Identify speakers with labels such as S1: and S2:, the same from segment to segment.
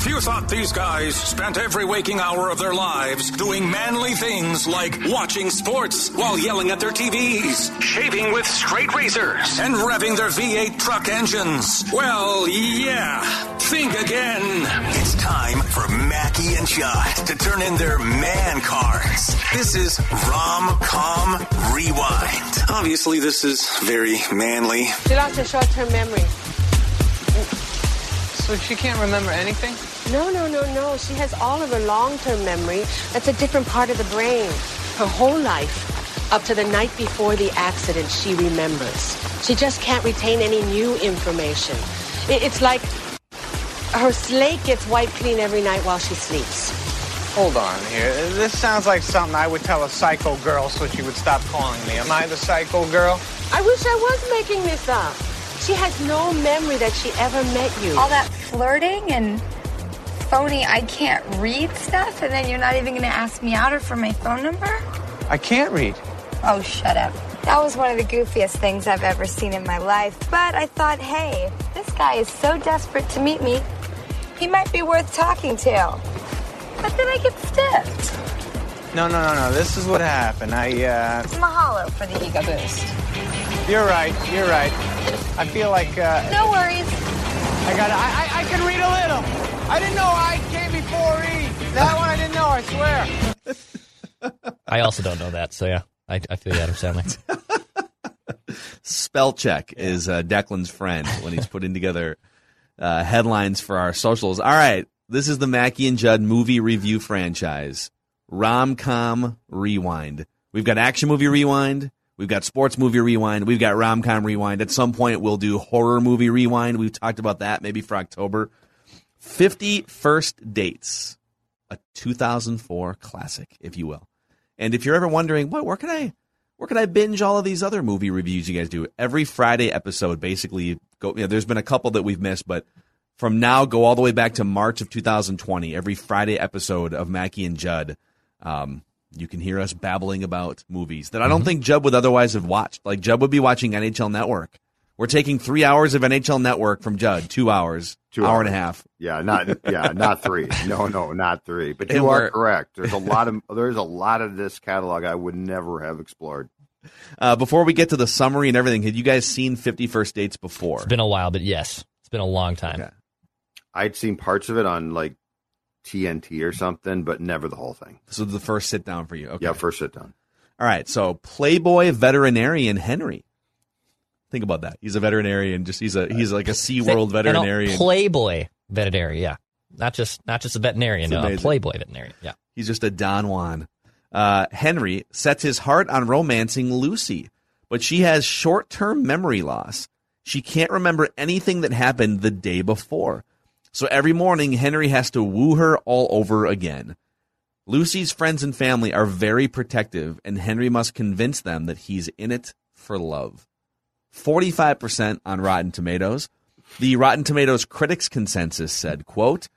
S1: If you thought these guys spent every waking hour of their lives doing manly things like watching sports while yelling at their TVs, shaving with straight razors, and revving their V8 truck engines, well, yeah, think again. It's time for Mackey and Judd to turn in their man cards. This is Rom Com Rewind. Obviously, this is very manly.
S2: She lost her short-term memory.
S3: So she can't remember anything?
S2: No, no, no, no. She has all of her long-term memory. That's a different part of the brain. Her whole life, up to the night before the accident, she remembers. She just can't retain any new information. It's like her slate gets wiped clean every night while she sleeps.
S3: Hold on here. This sounds like something I would tell a psycho girl so she would stop calling me. Am I the psycho girl?
S2: I wish I was making this up. She has no memory that she ever met you.
S4: all that flirting and phony I can't read stuff, and then you're not even gonna ask me out or for my phone number?
S3: I can't read.
S4: Oh, shut up. That was one of the goofiest things I've ever seen in my life, but I thought, hey, this guy is so desperate to meet me, he might be worth talking to. But then I get stiffed.
S3: No, no, no, no. This is what happened. I, uh,
S4: Mahalo for the ego boost.
S3: you're right. You're right. I feel like, uh,
S4: No worries.
S3: I got I, I, I can read a little. I didn't know I came before E. That one I didn't know, I swear.
S5: I also don't know that, so yeah, I, I feel you, Adam Sandler.
S6: Spell check is uh, Declan's friend when he's putting together uh, headlines for our socials. All right, this is the Mackey and Judd movie review franchise. Rom com rewind. We've got action movie rewind. We've got sports movie rewind. We've got rom com rewind. At some point, we'll do horror movie rewind. We've talked about that maybe for October. 50 First Dates, a 2004 classic, if you will. And if you're ever wondering, what, where can I, where can I binge all of these other movie reviews you guys do? Every Friday episode, basically, go. You know, there's been a couple that we've missed, but from now, go all the way back to March of 2020. Every Friday episode of Mackey and Judd, um, you can hear us babbling about movies that I don't think Judd would otherwise have watched. Like Judd would be watching NHL Network. We're taking three hours of NHL Network from Judd, two hours,
S7: Two
S6: hour
S7: hours.
S6: and a half.
S7: Yeah, not yeah, not three. No, no, not three. But you are correct. There's a lot of there's a lot of this catalog I would never have explored.
S6: Uh, before we get to the summary and everything, had you guys seen 50 First Dates before?
S5: It's been a while, but yes, it's been a long time.
S6: Okay.
S7: I'd seen parts of it on like TNT or something, but never the whole thing.
S6: So the first sit down for you. Okay.
S7: Yeah, first sit down.
S6: All right. So Playboy veterinarian Henry. Think about that. He's a veterinarian. Just he's a he's like a SeaWorld
S5: And a
S6: veterinarian.
S5: Playboy veterinarian, yeah. Not just not just a veterinarian,
S6: It's
S5: no, a. Playboy veterinarian, yeah.
S6: He's just a Don Juan. Uh, Henry sets his heart on romancing Lucy, but she has short term memory loss. She can't remember anything that happened the day before. So every morning, Henry has to woo her all over again. Lucy's friends and family are very protective, and Henry must convince them that he's in it for love. 45% on Rotten Tomatoes. The Rotten Tomatoes critics consensus said, quote,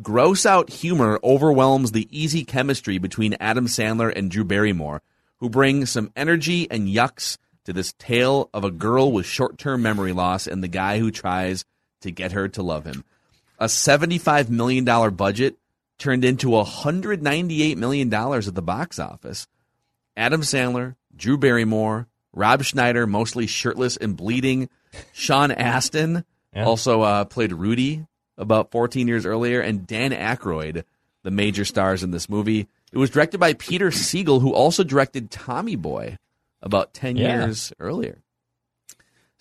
S6: gross out humor overwhelms the easy chemistry between Adam Sandler and Drew Barrymore, who bring some energy and yucks to this tale of a girl with short-term memory loss and the guy who tries to get her to love him. A $75 million budget turned into $198 million at the box office. Adam Sandler, Drew Barrymore, Rob Schneider, mostly shirtless and bleeding. Sean Astin
S5: Yeah.
S6: also uh, played Rudy about 14 years earlier, and Dan Aykroyd, the major stars in this movie. It was directed by Peter Segal, who also directed Tommy Boy about 10
S5: Yeah.
S6: years earlier.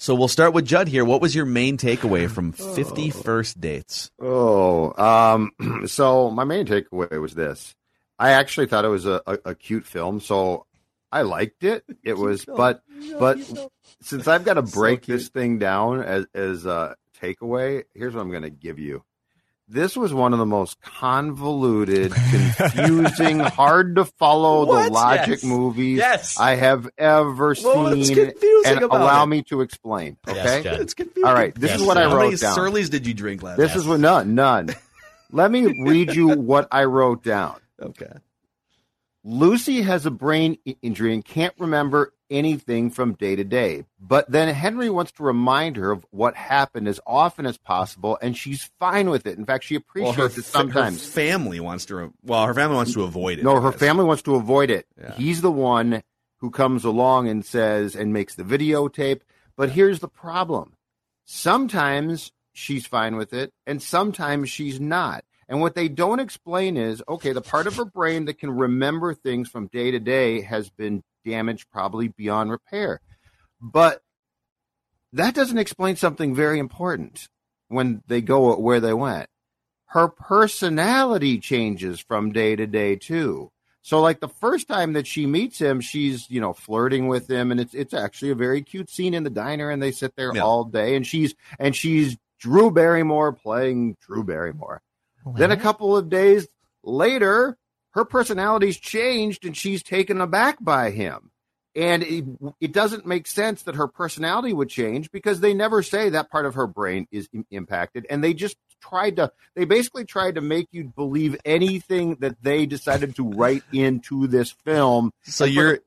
S6: So we'll start with Judd here. What was your main takeaway from 50 First Dates?
S7: Oh, um, so my main takeaway was this. I actually thought it was a, a, a cute film, so I liked it. It was, but but since I've got to break this thing down as as a takeaway, here's what I'm going to give you. This was one of the most convoluted, confusing, hard to follow the logic
S5: Yes.
S7: movies
S5: Yes.
S7: I have ever
S6: Well,
S7: seen.
S6: confusing
S7: and allow
S6: it?
S7: me to explain. Okay.
S5: Judd.
S6: It's confusing.
S7: All right. This
S5: Yes,
S7: is what I wrote How
S6: many
S7: down.
S6: Surly's did you drink last?
S7: This is what none, none. Let me read you what I wrote down.
S6: okay.
S7: Lucy has a brain injury and can't remember anything from day to day. But then Henry wants to remind her of what happened as often as possible, and she's fine with it. In fact, she
S6: Well,
S7: appreciates
S6: her,
S7: it sometimes.
S6: her family wants to. Well, her family wants to avoid it.
S7: No, her family wants to avoid it.
S6: Yeah.
S7: He's the one who comes along and says and makes the videotape. But here's the problem sometimes she's fine with it, and sometimes she's not. And what they don't explain is okay, the part of her brain that can remember things from day to day has been damaged probably beyond repair. But that doesn't explain something very important when they go where they went. Her personality changes from day to day too. So like the first time that she meets him, she's, you know, flirting with him and it's it's actually a very cute scene in the diner and they sit there
S6: Yeah.
S7: all day and she's and she's Drew Barrymore playing Drew Barrymore. Then a couple of days later, her personality's changed and she's taken aback by him. And it, it doesn't make sense that her personality would change because they never say that part of her brain is im- impacted. And they just tried to, they basically tried to make you believe anything that they decided to write into this film.
S6: So you're.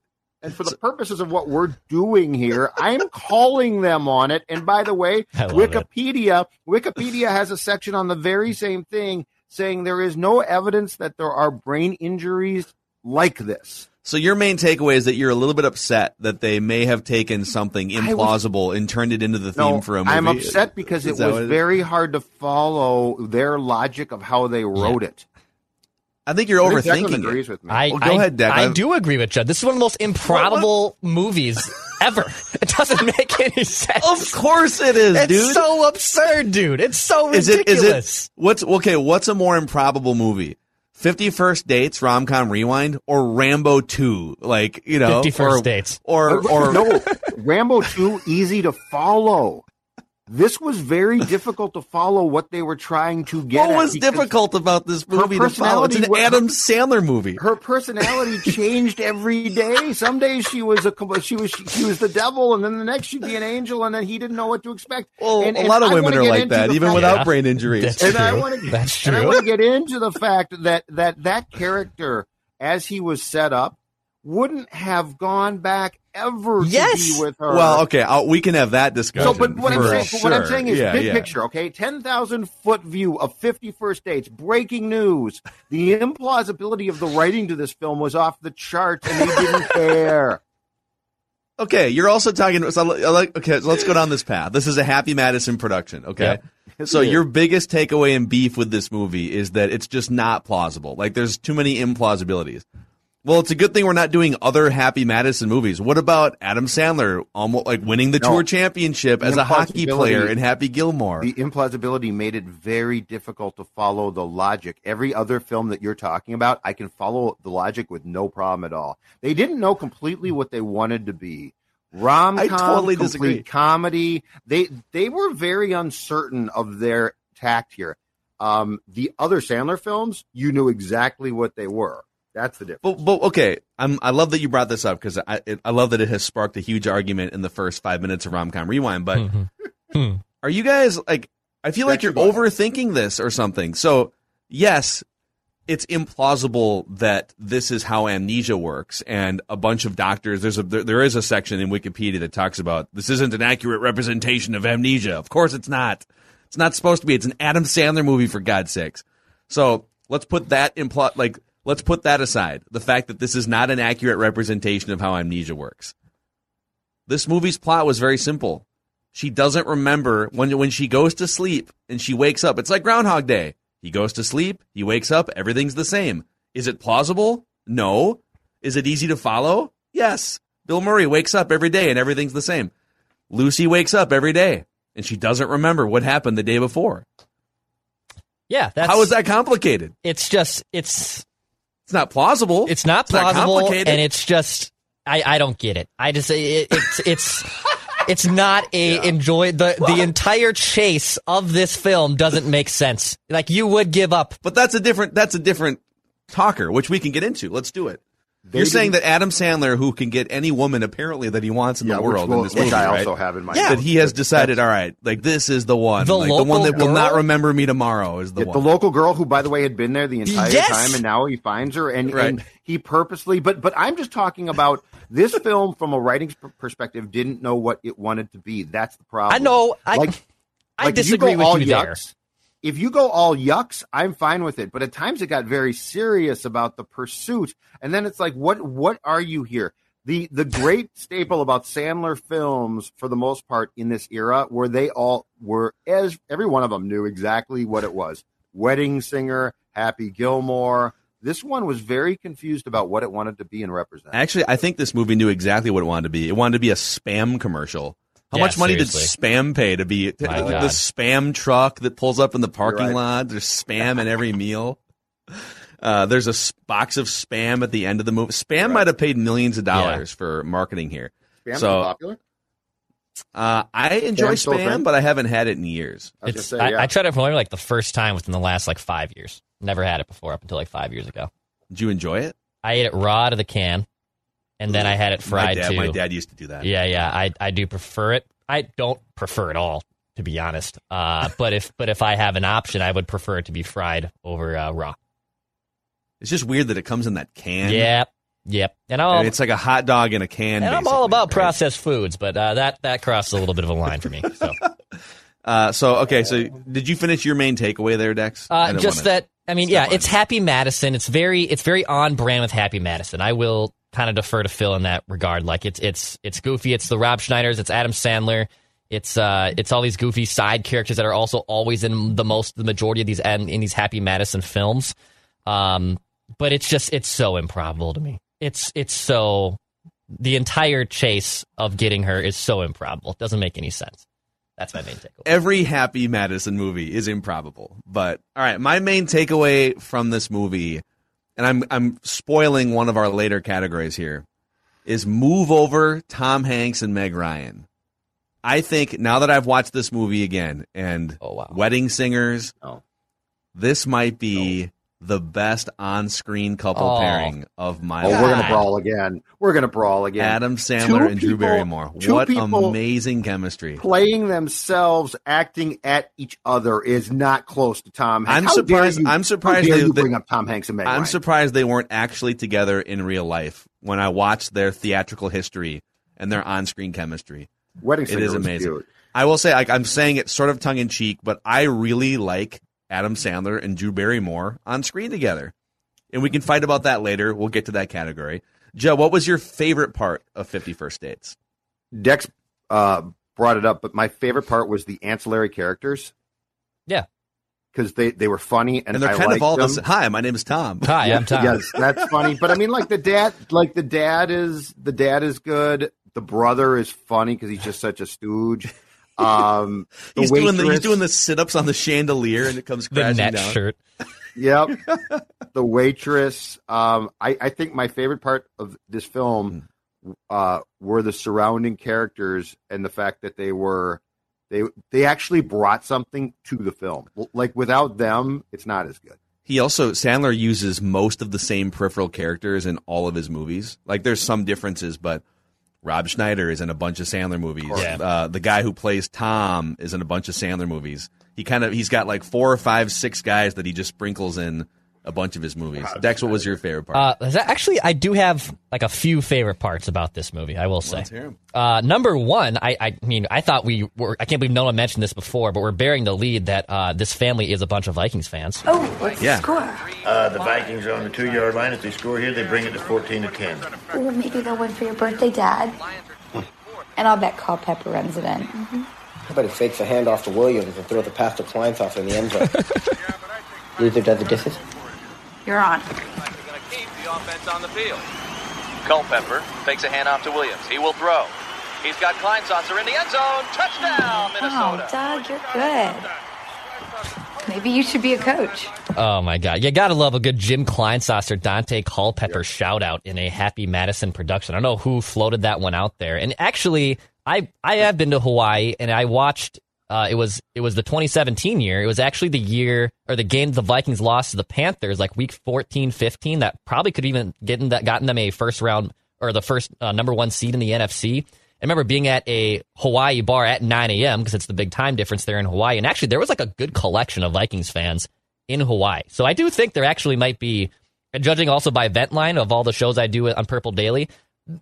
S7: And for the purposes of what we're doing here, I'm calling them on it. And by the way,
S5: love it.
S7: Wikipedia Wikipedia has a section on the very same thing saying there is no evidence that there are brain injuries like this.
S6: So your main takeaway is that you're a little bit upset that they may have taken something
S7: I was-
S6: implausible and turned it into the theme
S7: No,
S6: for a movie.
S7: I'm upset because
S6: Is
S7: it was
S6: is?
S7: very hard to follow their logic of how they wrote it.
S6: I think you're
S7: I think Declan
S6: overthinking
S7: agrees
S6: it.
S7: with me.
S5: I,
S6: Well, go
S5: I,
S6: ahead, Deck.
S5: I do agree with Judd. This is one of the most improbable movies ever. It doesn't make any sense.
S6: Of course it is,
S5: it's
S6: dude.
S5: It's so absurd, dude. It's so
S6: is
S5: ridiculous.
S6: Is it? What's okay? What's a more improbable movie? Fifty First Dates, rom com rewind, or Rambo Two? Like you know,
S5: 50 First
S6: or,
S5: Dates.
S6: or or
S7: no, Rambo 2 easy to follow. This was very difficult to follow what they were trying to get
S6: what
S7: at
S6: was difficult about this movie to follow? It's an
S7: personality wa-
S6: Adam Sandler movie.
S7: her personality changed every day. Some days she was a she was she was the devil, and then the next she'd be an angel, and then he didn't know what to expect.
S6: Well,
S7: and,
S6: a
S7: and
S6: lot of
S7: I
S6: women are like that, even
S7: fact-
S6: without
S5: Yeah.
S6: brain injuries.
S5: That's
S7: And I
S5: true.
S7: want to
S5: That's
S7: and I want to get into the fact that that that character, as he was set up, wouldn't have gone back ever
S5: Yes.
S7: to be with her.
S6: Well, okay, I'll, we can have that discussion.
S7: So, but what I'm saying, but what I'm saying is
S6: Yeah,
S7: big
S6: yeah.
S7: picture, okay? Ten thousand foot view of Fifty First Dates, breaking news. The implausibility of the writing to this film was off the charts, and they didn't care.
S6: Okay, you're also talking. So, uh, like- okay, so let's go down this path. This is a Happy Madison production. Okay, so
S7: it is.
S6: your biggest takeaway and beef with this movie is that it's just not plausible. Like there's too many implausibilities. Well, it's a good thing we're not doing other Happy Madison movies. What about Adam Sandler almost like winning the
S7: No.
S6: tour championship as a hockey player in Happy Gilmore?
S7: The implausibility made it very difficult to follow the logic. Every other film that you're talking about, I can follow the logic with no problem at all. They didn't know completely what they wanted to be. Rom com,
S6: totally disagree.
S7: comedy. They they were very uncertain of their tact here. Um, the other Sandler films, you knew exactly what they were. That's the difference.
S6: But, but okay, I'm, I love that you brought this up because I it, I love that it has sparked a huge argument in the first five minutes of Romcom Rewind. But
S5: Hmm.
S6: are you guys like? I feel like you're
S7: Actually, go ahead.
S6: overthinking this or something. So yes, it's implausible that this is how amnesia works, and a bunch of doctors. There's a there, there is a section in Wikipedia that talks about this isn't an accurate representation of amnesia. Of course, it's not. It's not supposed to be. It's an Adam Sandler movie for God's sakes. So let's put that in plot. Like let's put that aside. The fact that this is not an accurate representation of how amnesia works. This movie's plot was very simple. She doesn't remember when when she goes to sleep and she wakes up. It's like Groundhog Day. He goes to sleep, he wakes up, everything's the same. Is it plausible? No. Is it easy to follow? Yes. Bill Murray wakes up every day and everything's the same. Lucy wakes up every day and she doesn't remember what happened the day before.
S5: Yeah, that's
S6: How is that complicated?
S5: It's just it's
S6: It's not plausible.
S5: it's not
S6: It's not
S5: plausible, and it's just I I don't get it. I just it, it's it's It's not a enjoy the the entire chase of this film doesn't make sense. Like you would give up.
S6: But that's a different that's a different talker, which we can get into. Let's do it.
S7: They
S6: You're saying that Adam Sandler, who can get any woman apparently that he wants in
S7: Yeah,
S6: the
S7: which
S6: world
S7: will-
S6: in this
S7: which
S6: movie,
S7: I
S6: right?
S7: also have in my
S6: that he has decided, all right, like this is the one,
S5: The
S6: like, the one
S5: local
S6: that will not
S5: girl?
S6: remember me tomorrow is the
S7: Yeah,
S6: one.
S7: the local girl who, by the way, had been there the entire
S5: Yes!
S7: time, and now he finds her, and,
S6: Right.
S7: and he purposely. But but I'm just talking about this film from a writing perspective. Didn't know what it wanted to be. That's the problem.
S5: I know. I
S7: like,
S5: I
S7: like, if you
S5: disagree
S7: go
S5: with
S7: all
S5: you there.
S7: If you go all yucks, I'm fine with it. But at times it got very serious about the pursuit, and then it's like, what what are you here? The the great staple about Sandler films, for the most part, in this era, where they all were as every one of them knew exactly what it was: Wedding Singer, Happy Gilmore. This one was very confused about what it wanted to be and represent.
S6: Actually, I think this movie knew exactly what it wanted to be. It wanted to be a spam commercial. How
S5: Yeah,
S6: much money
S5: seriously.
S6: did spam pay to be to,
S5: My
S6: the spam truck that pulls up in the parking
S7: right.
S6: lot? There's spam in every meal. Uh, there's a box of spam at the end of the movie. Spam might have paid millions of dollars for marketing here.
S7: Spam
S6: so-
S7: popular.
S6: Uh, I enjoy
S7: Spam's still a
S6: spam, but I haven't had it in years.
S7: I
S5: It's,
S7: say, yeah.
S5: I, I tried it for only like the first time within the last like five years. Never had it before up until like five years ago.
S6: Did you enjoy it?
S5: I ate it raw out of the can, and then I had it fried
S6: my dad,
S5: too.
S6: My dad used to do that.
S5: Yeah, yeah. I I do prefer it. I don't prefer it all, to be honest. Uh, but if but if I have an option, I would prefer it to be fried over uh, raw.
S6: It's just weird that it comes in that can.
S5: Yep, yep. And
S6: And it's like a hot dog in a can.
S5: and I'm all about
S6: right?
S5: processed foods, but uh, that that crosses a little bit of a line for me. So
S6: Uh, so okay, so did you finish your main takeaway there, Dex?
S5: Uh, just that. I mean, yeah, it's. Happy Madison. It's very it's very on brand with Happy Madison. I will kind of defer to Phil in that regard. Like it's it's it's goofy. It's the Rob Schneiders. It's Adam Sandler. It's uh it's all these goofy side characters that are also always in the most the majority of these in, in these Happy Madison films. Um, but it's just it's so improbable to me. It's it's so the entire chase of getting her is so improbable. It doesn't make any sense. That's my main takeaway.
S6: every Happy Madison movie is improbable. But all right, my main takeaway from this movie, and I'm I'm spoiling one of our later categories here, is move over Tom Hanks and Meg Ryan. I think now that I've watched this movie again and
S5: Oh, wow.
S6: Wedding Singers,
S7: Oh.
S6: this might be the best on-screen couple
S5: Oh.
S6: pairing of my
S7: Oh,
S6: life.
S7: we're gonna brawl again. We're gonna brawl again.
S6: Adam Sandler
S7: Two
S6: and Drew Barrymore. What amazing chemistry.
S7: Playing themselves, acting at each other is not close to Tom. Hanks.
S6: I'm
S7: How
S6: surprised-
S7: you-
S6: I'm surprised they- they-
S7: bring up Tom Hanks and Meg
S6: I'm
S7: Ryan.
S6: surprised they weren't actually together in real life when I watched their theatrical history and their on-screen chemistry.
S7: Wedding
S6: It
S7: Singer
S6: is amazing.
S7: cute.
S6: I will say, like, I'm saying it sort of tongue in cheek, but I really like Adam Sandler and Drew Barrymore on screen together, and we can fight about that later. We'll get to that category. Joe, what was your favorite part of Fifty First Dates?
S7: Dex uh, brought it up, but my favorite part was the ancillary characters
S5: Yeah.
S7: because they, they were funny and,
S6: And they're
S7: I
S6: kind of all the
S7: them.
S6: sa- Hi, my name is Tom.
S5: Hi, I'm Tom.
S7: Yes, that's funny. But I mean, like the dad, like the dad is the dad is good. The brother is funny because he's just such a stooge. Um, the
S6: He's doing the he's doing the sit ups on the chandelier, and it comes
S5: The net
S6: down.
S5: shirt.
S7: Yep. the waitress. Um, I, I think my favorite part of this film uh, were the surrounding characters and the fact that they were they they actually brought something to the film. Like without them, it's not as good.
S6: He also Sandler uses most of the same peripheral characters in all of his movies. Like there's some differences, but Rob Schneider is in a bunch of Sandler movies.
S5: Yeah.
S6: Uh, the guy who plays Tom is in a bunch of Sandler movies. He kind of he's got like four or five, six guys that he just sprinkles in a bunch of his movies. Dex, what was your favorite part?
S5: Uh, is that- actually, I do have like a few favorite parts about this movie. I will say.
S6: Let's hear 'em.
S5: Uh, number one, I, I mean, I thought we were. I can't believe no one mentioned this before, but we're bearing the lead that uh, this family is a bunch of Vikings fans.
S4: Oh, what's
S6: Yeah.
S4: the score?
S8: Uh, the Vikings are on the two yard line. If they score here, they bring it to 14 to 10.
S4: Well, maybe they'll win for your birthday, Dad. And I'll bet Culpepper runs it in.
S9: How about he fakes a handoff to Williams and throw the pass to Kleinsasser in the end zone? Luther does the dishes.
S4: You're on.
S10: keep the offense on the field. Culpepper takes a handoff to Williams. He will throw. He's got Kleinsasser in the end zone. Touchdown, oh, Minnesota.
S4: Oh, Doug, you're good. Maybe you should be a coach.
S5: Oh my god, you gotta love a good Jim Kleinsasser, Daunte Culpepper shout out in a Happy Madison production. I don't know who floated that one out there, and actually, I I have been to Hawaii and I watched. Uh, it was it was the 2017 year. It was actually the year or the game the Vikings lost to the Panthers, like week 14, 15. That probably could even get that gotten them a first round or the first uh, number one seed in the NFC. I remember being at a Hawaii bar at 9 a.m. because it's the big time difference there in Hawaii, and actually there was like a good collection of Vikings fans in Hawaii. So I do think there actually might be, judging also by Ventline of all the shows I do on Purple Daily,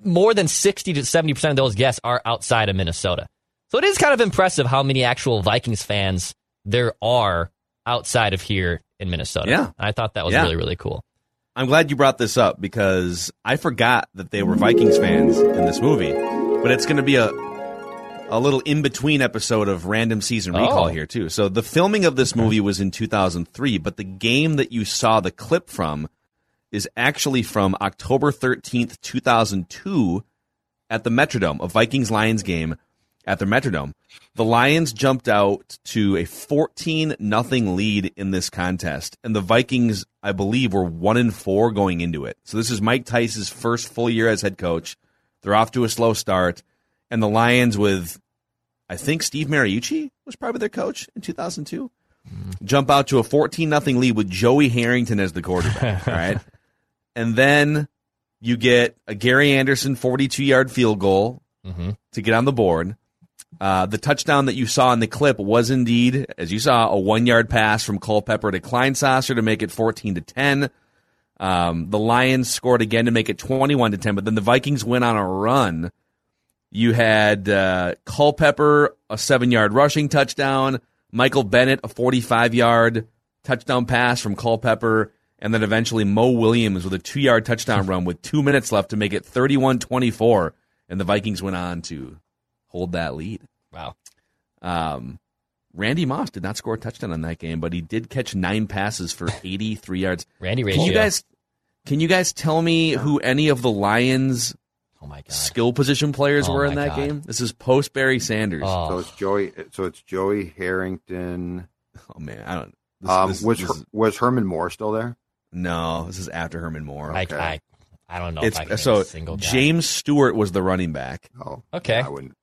S5: more than 60 to 70 percent of those guests are outside of Minnesota. So it is kind of impressive how many actual Vikings fans there are outside of here in Minnesota.
S6: Yeah.
S5: I thought that was
S6: Yeah.
S5: really really cool.
S6: I'm glad you brought this up because I forgot that they were Vikings fans in this movie. But it's going to be a a little in between episode of random season recall
S5: Oh.
S6: here too. So the filming of this movie was in 2003, but the game that you saw the clip from is actually from October 13th, 2002 at the Metrodome, a Vikings Lions game at the Metrodome. The Lions jumped out to a 14 nothing lead in this contest, and the Vikings, I believe, were one in four going into it. So this is Mike Tice's first full year as head coach. They're off to a slow start, and the Lions with, I think Steve Mariucci was probably their coach in 2002. Mm-hmm. Jump out to a 14 nothing lead with Joey Harrington as the quarterback. all right, and then you get a Gary Anderson 42 yard field goal mm-hmm. to get on the board. Uh, the touchdown that you saw in the clip was indeed, as you saw, a one yard pass from Culpepper to Kleinsasser to make it 14 to 10. Um, the Lions scored again to make it 21 to 10, but then the Vikings went on a run. You had uh, Culpepper, a seven yard rushing touchdown, Michael Bennett, a 45 yard touchdown pass from Culpepper, and then eventually Moe Williams with a two yard touchdown run with two minutes left to make it 31 24. And the Vikings went on to hold that lead.
S5: Wow.
S6: Um, Randy Moss did not score a touchdown on that game, but he did catch nine passes for 83 yards.
S5: Randy
S6: Can you guys can you guys tell me who any of the Lions
S5: oh my God.
S6: skill position players
S5: Oh
S6: were in that
S5: God.
S6: game? This is post Barry Sanders.
S5: Oh.
S7: So it's Joey. So it's Joey Harrington.
S6: Oh, man, I don't. This,
S7: Um,
S6: this-
S7: was
S6: this
S7: Her-
S6: is-
S7: was Herman Moore still there?
S6: no, this is after Herman Moore.
S5: I,
S7: Okay.
S5: I, I don't know
S6: it's
S5: if I can
S6: so
S5: a single guy.
S6: James Stewart was the running back.
S7: Oh,
S5: Okay.
S7: I wouldn't.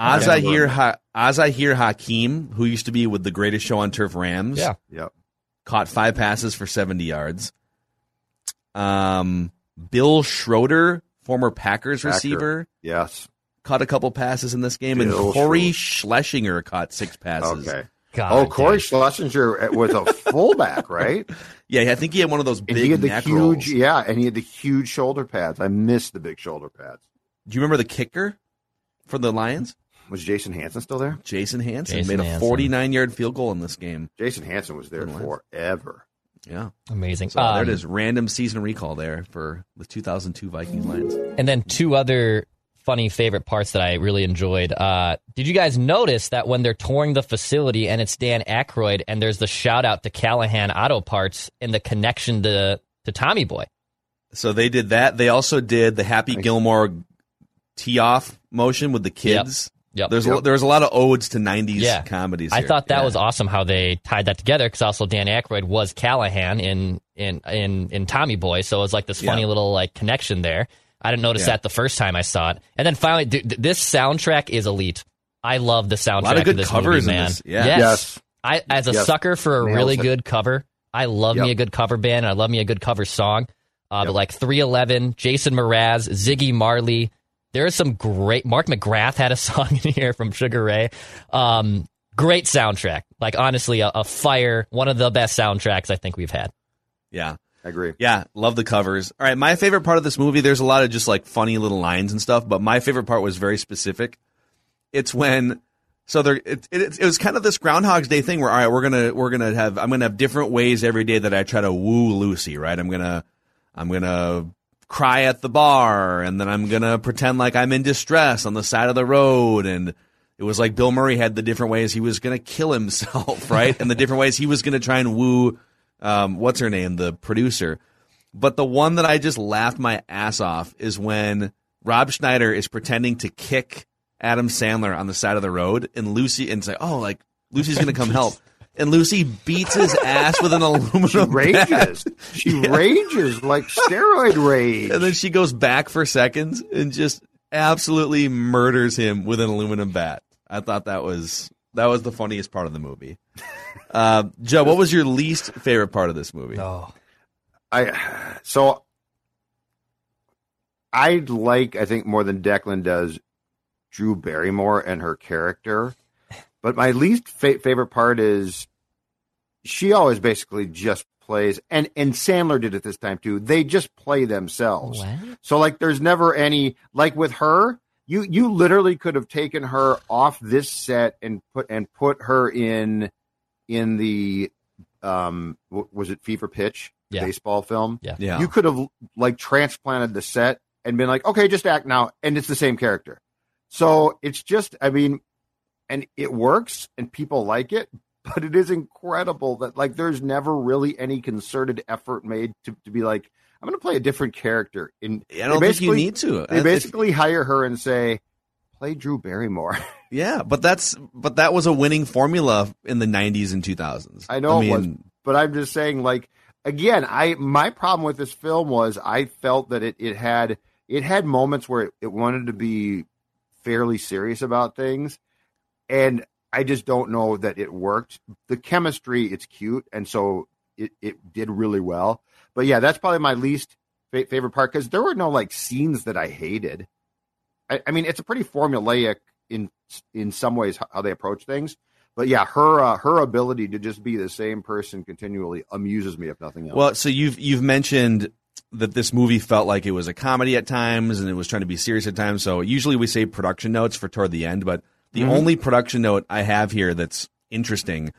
S7: Yeah.
S6: Az-Zahir ha- Az-Zahir Hakim, who used to be with the Greatest Show on Turf Rams,
S5: Yeah.
S7: Yep.
S6: caught five passes for 70 yards. Um, Bill Schroeder, former Packers
S7: Packer.
S6: receiver,
S7: Yes.
S6: caught a couple passes in this game,
S7: Bill
S6: and Cory Schlesinger caught six passes.
S7: Okay.
S5: God,
S7: oh, Cory
S5: damn.
S7: Schlesinger was a fullback, right?
S6: Yeah, I think he had one of those
S7: And
S6: big
S7: he had the
S6: neck
S7: huge,
S6: rolls.
S7: yeah, and he had the huge shoulder pads. I missed the big shoulder pads.
S6: Do you remember the kicker for the Lions?
S7: Was Jason Hanson still there?
S6: Jason Hanson
S5: Jason
S6: made a
S5: Hanson.
S6: 49 yard field goal in this game.
S7: Jason Hanson was there
S6: For the Lions.
S7: forever.
S6: Yeah.
S5: Amazing.
S6: So there it
S5: Um,
S6: is. Random season recall there for the 2002 Vikings Lions.
S5: And then two other funny favorite parts that I really enjoyed. Uh, did you guys notice that when they're touring the facility and it's Dan Aykroyd and there's the shout out to Callahan Auto Parts and the connection to to Tommy Boy?
S6: So they did that. They also did the Happy Gilmore tee off motion with the kids.
S5: Yep.
S6: There's
S7: Yep.
S6: A, there's a lot of odes to 90s
S5: Yeah.
S6: comedies.
S5: I thought that
S6: Yeah.
S5: was awesome how they tied that together because also Dan Aykroyd was Callahan in in in in Tommy Boy, so it was like this funny
S6: Yeah.
S5: little like connection there. I didn't notice
S6: Yeah.
S5: that the first time I saw it, and then finally, dude, th- this soundtrack is elite. I love the soundtrack.
S6: A lot of good
S5: this
S6: covers
S5: movie,
S6: in
S5: man.
S6: this. Yeah.
S5: Yes.
S7: Yes.
S5: I as a
S7: Yes.
S5: sucker for a
S7: Nails
S5: really
S7: it.
S5: good cover. I love me a good cover band. I love me a good cover song. Uh, But like 311, Jason Mraz, Ziggy Marley. There is some great. Mark McGrath had a song in here from Sugar Ray. Um, great soundtrack. Like honestly, a, a fire. One of the best soundtracks I think we've had.
S6: Yeah.
S7: I agree.
S6: Yeah, love the covers. All right, my favorite part of this movie, there's a lot of just like funny little lines and stuff, but my favorite part was very specific. It's when so there it, it, it was kind of this Groundhog's Day thing where all right, we're gonna we're gonna have I'm gonna have different ways every day that I try to woo Lucy, right? I'm gonna I'm gonna cry at the bar, and then I'm gonna pretend like I'm in distress on the side of the road, and it was like Bill Murray had the different ways he was gonna kill himself, right? and the different ways he was gonna try and woo um, what's her name, the producer. But the one that I just laughed my ass off is when Rob Schneider is pretending to kick Adam Sandler on the side of the road, and Lucy and say, "Oh, like Lucy's gonna come help," and Lucy beats his ass with an aluminum
S7: She
S6: bat.
S7: rages. She rages like steroid rage.
S6: and then she goes back for seconds and just absolutely murders him with an aluminum bat. I thought that was that was the funniest part of the movie. Uh, Joe, what was your least favorite part of this movie?
S5: Oh,
S7: I so I like I think more than Declan does Drew Barrymore and her character, but my least fa- favorite part is she always basically just plays and and Sandler did it this time too. They just play themselves.
S5: What?
S7: So like there's never any like with her, you you literally could have taken her off this set and put and put her in in the um was it Fever Pitch
S5: Yeah.
S7: baseball film?
S5: Yeah.
S6: Yeah.
S7: You could have like transplanted the set and been like, "Okay, just act now." And it's the same character. So it's just I mean and it works and people like it, but it is incredible that like there's never really any concerted effort made to, to be like I'm going to play a different character. In
S6: I don't think you need to.
S7: They
S6: It's-
S7: basically hire her and say, "Play Drew Barrymore."
S6: Yeah, but that's but that was a winning formula in the 90s and 2000s.
S7: I know
S6: I
S7: it was,
S6: mean,
S7: but I'm just saying, like again, I my problem with this film was I felt that it it had it had moments where it, it wanted to be fairly serious about things, and I just don't know that it worked. The chemistry, it's cute, and so it it did really well. But yeah, that's probably my least fa- favorite part because there were no like scenes that I hated. I, I mean, it's a pretty formulaic in in some ways how they approach things. But yeah, her uh, her ability to just be the same person continually amuses me, if nothing else.
S6: Well, so you've you've mentioned that this movie felt like it was a comedy at times and it was trying to be serious at times. So usually we say production notes for toward the end, but the
S7: Mhm.
S6: only production note I have here that's interesting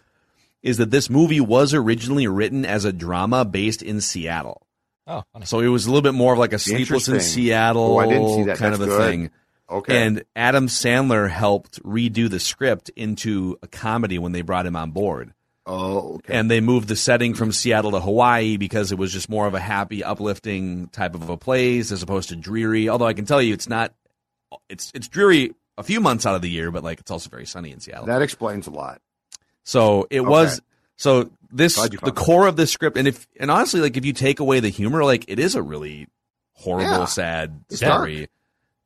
S6: is that this movie was originally written as a drama based in Seattle.
S5: Oh, funny.
S6: So it was a little bit more of like a Sleepless in Seattle
S7: Oh, I didn't see that.
S6: kind
S7: That's
S6: of a
S7: good.
S6: thing.
S7: okay,
S6: And Adam Sandler helped redo the script into a comedy when they brought him on board.
S7: oh, okay.
S6: And they moved the setting from Seattle to Hawaii because it was just more of a happy, uplifting type of a place as opposed to dreary. Although I can tell you, it's not. It's it's dreary a few months out of the year, but like it's also very sunny in Seattle.
S7: that explains a lot.
S6: So it was so this the
S7: found that.
S6: core of this script, and if and honestly, like if you take away the humor, like it is a really horrible,
S7: Yeah.
S6: sad
S7: It's
S6: story.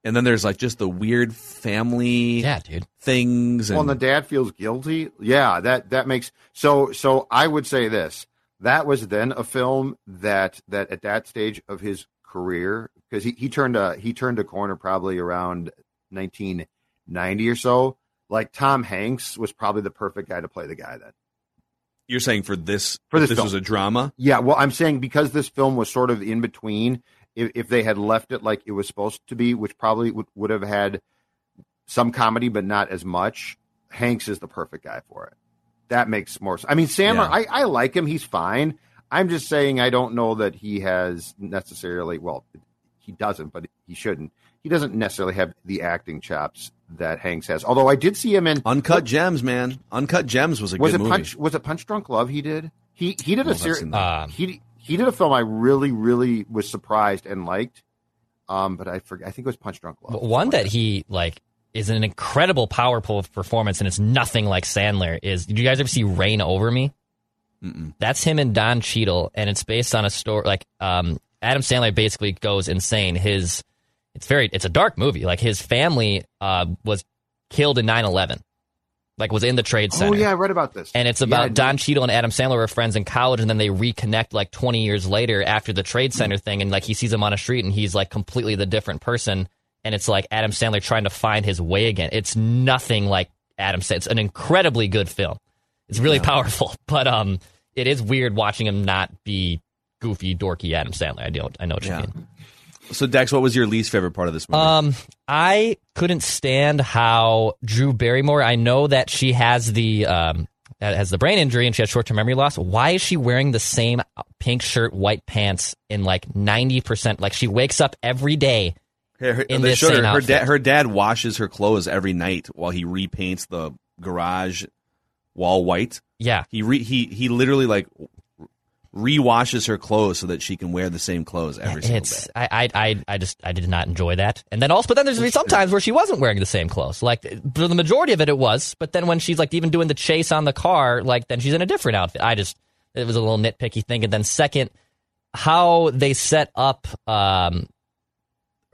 S6: And then there's like just the weird family
S5: Yeah, dude.
S6: things. And
S7: Well, and the dad feels guilty. Yeah, that that makes so. So I would say this: that was then a film that that at that stage of his career, because he, he turned a he turned a corner probably around 1990 or so. Like Tom Hanks was probably the perfect guy to play the guy then.
S6: you're saying for this
S7: For this
S6: this was a drama.
S7: Yeah, well, I'm saying because this film was sort of in between, if, if they had left it like it was supposed to be, which probably would, would have had some comedy, but not as much, Hanks is the perfect guy for it. That makes more sense. I mean, Sandler,
S6: Yeah.
S7: I, I like him. He's fine. I'm just saying I don't know that he has necessarily, well, he doesn't, but he shouldn't. He doesn't necessarily have the acting chops that Hanks has. Although I did see him in
S6: Uncut Gems, man. Uncut Gems was a
S7: was
S6: good
S7: it
S6: movie.
S7: Punch? Was it Punch Drunk Love? He did. He he did a
S6: that's
S7: series.
S6: in there.
S5: Um,
S7: he he did a film I really really was surprised and liked. Um, but I forget. I think it was Punch Drunk Love.
S5: One that he like is an incredible powerful performance, and it's nothing like Sandler. Is did you guys ever see Reign Over Me?
S6: Mm-mm.
S5: That's him and Don Cheadle, and it's based on a story. Like um, Adam Sandler basically goes insane. His it's very it's a dark movie. Like his family uh, was killed in 9-11. like was in the trade center.
S7: Oh yeah, I read about this.
S5: And it's about
S7: did.
S5: Don Cheadle and Adam Sandler were friends in college, and then they reconnect like 20 years later after the Trade
S7: Hmm.
S5: Center thing, and like he sees him on a street, and he's like completely the different person, and it's like Adam Sandler trying to find his way again. It's nothing like Adam Sandler. It's an incredibly good film. It's really powerful, but um, it is weird watching him not be goofy, dorky Adam Sandler. I don't, I know what you
S6: Yeah.
S5: mean.
S6: So Dex, what was your least favorite part of this movie?
S5: Um, I couldn't stand how Drew Barrymore. I know that she has the um has the brain injury and she has short term memory loss. Why is she wearing the same pink shirt, white pants in like ninety percent? Like she wakes up every day.
S6: Her, her-
S5: in this
S6: showed her, her dad. Her dad washes her clothes every night while he repaints the garage wall white.
S5: Yeah,
S6: he re, he he literally like re-washes her clothes so that she can wear the same clothes every single
S5: It's
S6: day.
S5: I, I I just I did not enjoy that. And then also, but then there's some times where she wasn't wearing the same clothes. Like for the majority of it, it was. But then when she's like even doing the chase on the car, like then she's in a different outfit. I just it was a little nitpicky thing. And then second, how they set up um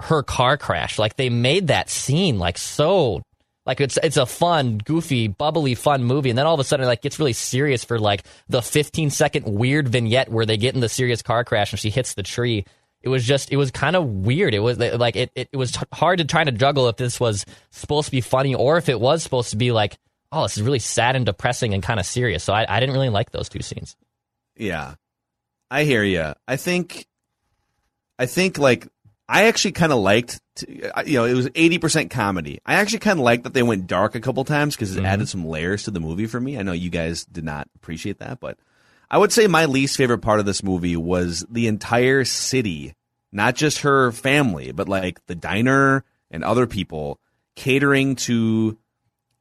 S5: her car crash. Like they made that scene like so like it's it's a fun, goofy, bubbly, fun movie, and then all of a sudden, it, like gets really serious for like the 15 second weird vignette where they get in the serious car crash and she hits the tree. It was just, it was kind of weird. It was like it, it, it was t- hard to try to juggle if this was supposed to be funny or if it was supposed to be like, oh, this is really sad and depressing and kind of serious. So I, I didn't really like those two scenes.
S6: Yeah, I hear you. I think, I think like I actually kind of liked, to, uh, you know, it was eighty percent comedy. I actually kind of liked that they went dark a couple times because it
S5: Mm-hmm.
S6: added some layers to the movie for me. I know you guys did not appreciate that, but I would say my least favorite part of this movie was the entire city, not just her family, but like the diner and other people catering to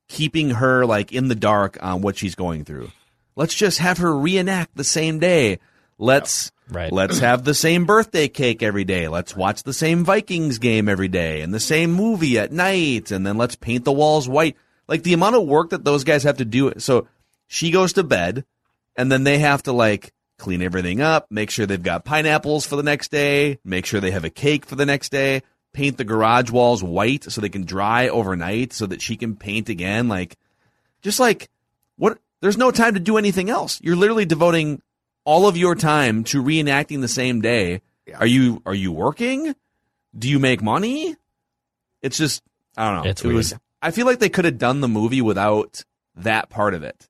S6: keeping her like in the dark on what she's going through. Let's just have her reenact the same day. Let's
S5: Right.
S6: let's have the same birthday cake every day. Let's watch the same Vikings game every day and the same movie at night and then let's paint the walls white. Like the amount of work that those guys have to do. So she goes to bed and then they have to like clean everything up, make sure they've got pineapples for the next day, make sure they have a cake for the next day, paint the garage walls white so they can dry overnight so that she can paint again. Like, just like what? There's no time to do anything else. You're literally devoting all of your time to reenacting the same day. Are you are you working? Do you make money? It's just I don't know.
S5: It's
S6: it was. I feel like they could have done the movie without that part of it,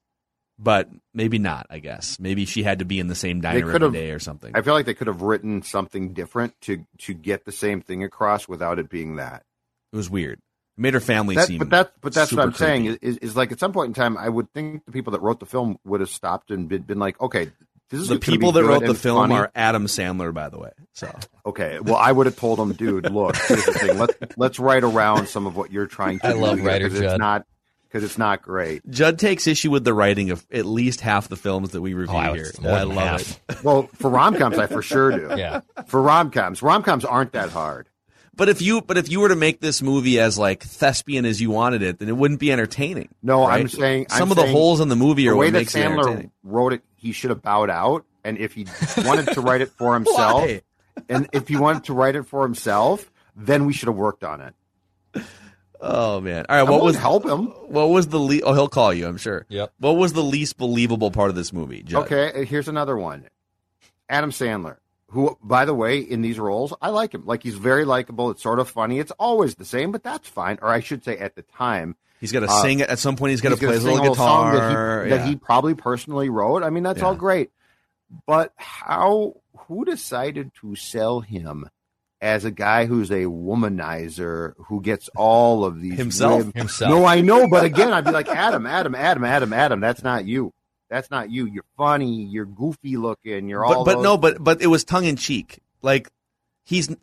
S6: but maybe not. I guess maybe she had to be in the same
S7: They
S6: diner
S7: could
S6: every
S7: have
S6: day or something.
S7: I feel like they could have written something different to to get the same thing across without it being that.
S6: It was weird. It made her family
S7: That-
S6: seem.
S7: but that but that's what I'm saying
S6: creepy.
S7: is, is like at some point in time I would think the people that wrote the film would have stopped and been, been like, okay, this is
S6: the
S7: gonna
S6: people that wrote the film
S7: funny.
S6: are Adam Sandler, by the way. So
S7: Okay, well, I would have told him, dude, look, here's the thing. Let's let's write around some of what you're trying to
S5: I
S7: do
S5: love
S7: here,
S5: Judd.
S7: It's not because it's not great.
S6: Judd takes issue with the writing of at least half the films that we review
S5: Oh,
S6: here.
S5: was
S6: I love
S5: half.
S6: it.
S7: Well, for rom coms, I for sure do.
S5: Yeah.
S7: For rom coms, rom coms aren't that hard.
S6: But if you but if you were to make this movie as like thespian as you wanted it, then it wouldn't be entertaining.
S7: No,
S6: right?
S7: I'm saying I'm
S6: some of the holes in the movie are
S7: the way
S6: what
S7: that
S6: makes it
S7: Sandler
S6: entertaining.
S7: wrote it. He should have bowed out, and if he wanted to write it for himself, and if he wanted to write it for himself, then we should have worked on it.
S6: Oh man! All right,
S7: I
S6: what was
S7: help him?
S6: what was the le- oh he'll call you I'm sure.
S5: Yep.
S6: What was the least believable part of this movie? Judd?
S7: Okay, uh, here's another one. Adam Sandler, who, by the way, in these roles, I like him. Like he's very likable. It's sort of funny. It's always the same, but that's fine. Or I should say, at the time,
S6: He's got to
S7: Uh,
S6: sing it at some point. He's got to play his little
S7: a song
S6: guitar.
S7: that he,
S6: yeah.
S7: that he probably personally wrote. I mean, that's all great. But how? Who decided to sell him as a guy who's a womanizer who gets all of these
S6: Himself?
S7: whim-
S5: Himself.
S7: No, I know, but again, I'd be like, Adam, Adam, Adam, Adam, Adam. That's not you. That's not you. You're funny. You're goofy looking. You're all.
S6: but but
S7: those-
S6: no, but but it was tongue in cheek. Like he's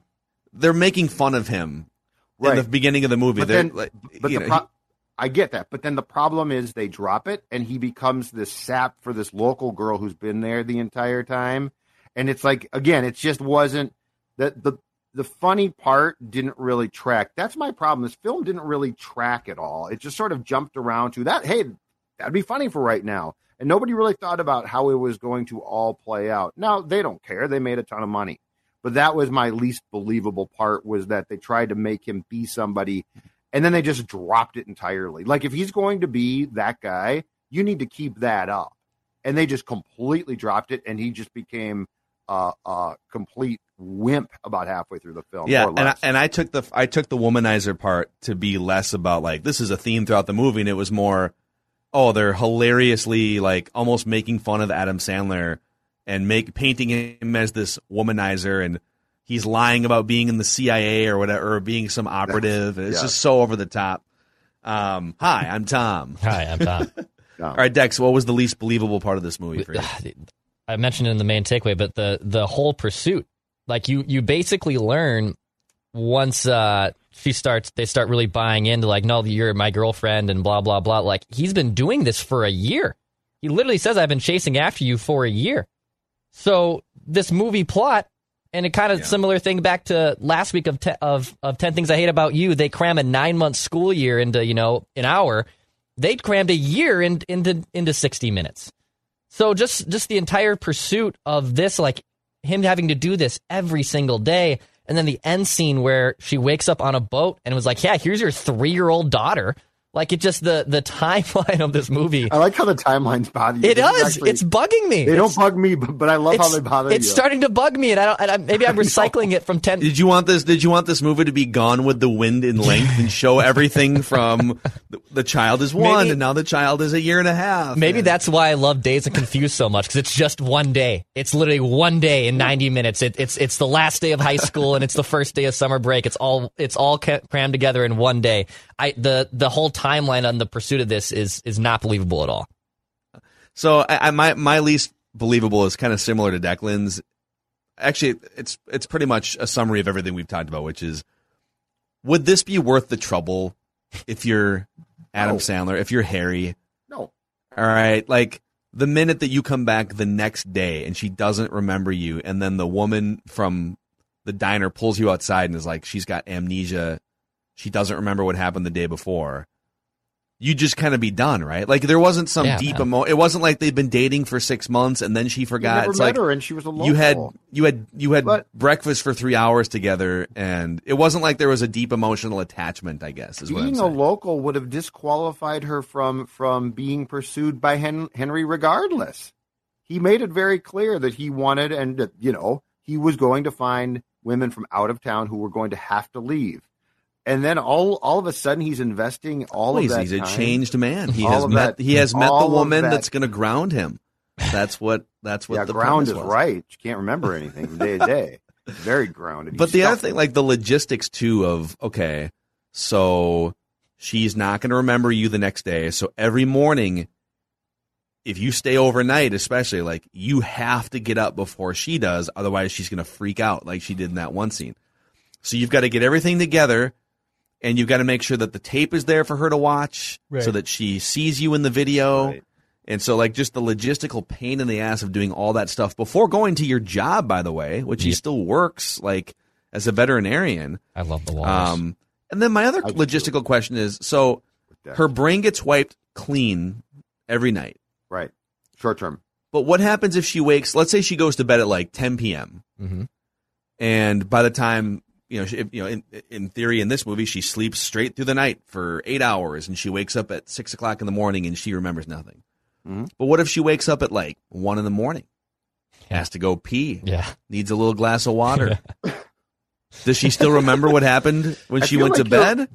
S6: they're making fun of him in
S7: Right.
S6: the beginning of the movie.
S7: But
S6: They're
S7: then,
S6: like,
S7: but
S6: you
S7: the
S6: know,
S7: pro- I get that. But then the problem is they drop it, and he becomes this sap for this local girl who's been there the entire time. And it's like again, it just wasn't that the the funny part didn't really track. That's my problem. This film didn't really track at all. It just sort of jumped around to that. Hey, that'd be funny for right now. And nobody really thought about how it was going to all play out. Now they don't care. They made a ton of money. But that was my least believable part was that they tried to make him be somebody and then they just dropped it entirely. Like if he's going to be that guy, you need to keep that up. And they just completely dropped it and he just became uh, a complete wimp about halfway through the film.
S6: yeah, and I, and I took the I took the womanizer part to be less about like this is a theme throughout the movie, and it was more, oh, they're hilariously like almost making fun of Adam Sandler and make painting him as this womanizer, and he's lying about being in the CIA or whatever, or being some operative. and it's
S7: yeah.
S6: just so over the top. Um, hi, I'm Tom.
S5: Hi, I'm Tom.
S6: All right, Dex, what was the least believable part of this movie for you?
S5: I mentioned it in the main takeaway, but the the whole pursuit, like you you basically learn once uh, she starts, they start really buying into like, no, you're my girlfriend and blah blah blah. Like he's been doing this for a year. He literally says, "I've been chasing after you for a year." So this movie plot, and a kind of similar thing back to last week of te- of of ten things I hate about you. They cram a nine month school year into you know an hour. They crammed a year in, into into sixty minutes. So just just the entire pursuit of this, like him having to do this every single day, And then the end scene where she wakes up on a boat and was like, "Yeah, here's your three year old daughter." Like it just the the timeline of this movie.
S7: I like how the timelines bother you.
S5: It
S7: This is
S5: does.
S7: actually-
S5: it's bugging me.
S7: They
S5: It's-
S7: don't bug me, but, but I love how they bother
S5: It's
S7: you.
S5: starting to bug me, and I don't. And I, maybe I'm recycling it from ten.
S6: Did you want this? Did you want this movie to be gone with the wind in length and show everything from the, the child is one
S5: Maybe-
S6: and now the child is a year and a half?
S5: Maybe
S6: and-
S5: that's why I love Dazed and Confused so much because it's just one day. It's literally one day in 90 minutes. It, it's it's the last day of high school and it's the first day of summer break. It's all it's all crammed together in one day. I the the whole timeline on the pursuit of this is is not believable at all.
S6: So I, I, my my least believable is kind of similar to Declan's. Actually, it's it's pretty much a summary of everything we've talked about, which is would this be worth the trouble if you're Adam
S7: No.
S6: Sandler, if you're Harry?
S7: no.
S6: All right, like the minute that you come back the next day and she doesn't remember you, and then the woman from the diner pulls you outside and is like, she's got amnesia, she doesn't remember what happened the day before. You just kind of be done, right? Like there wasn't some
S5: Yeah,
S6: deep emotion. It wasn't like they'd been dating for six months and then she
S7: You
S6: forgot.
S7: never
S6: it's
S7: met
S6: like
S7: her, and she was a local.
S6: you had you had you had
S7: But-
S6: breakfast for three hours together, and it wasn't like there was a deep emotional attachment. I guess is what I'm
S7: being a local would have disqualified her from from being pursued by Hen- Henry regardless. He made it very clear that he wanted and that, you know he was going to find women from out of town who were going to have to leave. And then all all of a sudden he's investing all
S6: Well,
S7: of
S6: he's,
S7: that
S6: he's a
S7: time.
S6: changed man. He has met
S7: that-
S6: he has met the woman
S7: that-
S6: that's going to ground him. That's what that's what
S7: yeah,
S6: the
S7: ground is
S6: was.
S7: right. You can't remember anything from day to day. Very grounded.
S6: But
S7: He's
S6: the other thing,
S7: in-
S6: like the logistics too, of okay, so she's not going to remember you the next day. So every morning, if you stay overnight, especially like you have to get up before she does, otherwise she's going to freak out like she did in that one scene. So you've got to get everything together, and you've got to make sure that the tape is there for her to watch, so that she sees you in the video.
S7: Right.
S6: And so, like, just the logistical pain in the ass of doing all that stuff before going to your job, by the way, which he still works like as a veterinarian.
S5: I love the walrus.
S6: Um, and then my other
S7: I
S6: logistical question is: so her brain gets wiped clean every night,
S7: right short term.
S6: but what happens if she wakes? Let's say she goes to bed at like 10 p.m.
S5: hmm
S6: and by the time you know, she, you know, in, in theory, in this movie, she sleeps straight through the night for eight hours, and she wakes up at six o'clock in the morning, and she remembers nothing.
S7: Mhm.
S6: But what if she wakes up at like one in the morning, has to go pee,
S5: Yeah.
S6: needs a little glass of water? Does she still remember what happened when
S7: I
S6: she went to
S7: like you're-
S6: bed?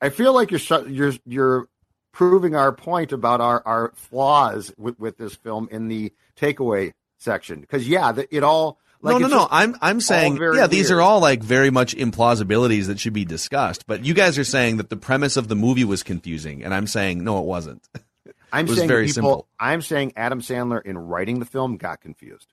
S7: I feel like you're shut- you're you're proving our point about our our flaws with, with this film in the takeaway section because yeah, the, it all like
S6: no, no, no. I'm I'm saying yeah, these are all like very much implausibilities that should be discussed. But you guys are saying that the premise of the movie was confusing, and I'm saying no, it wasn't.
S7: I'm
S6: it was
S7: saying
S6: very
S7: people.
S6: simple.
S7: I'm saying Adam Sandler in writing the film got confused.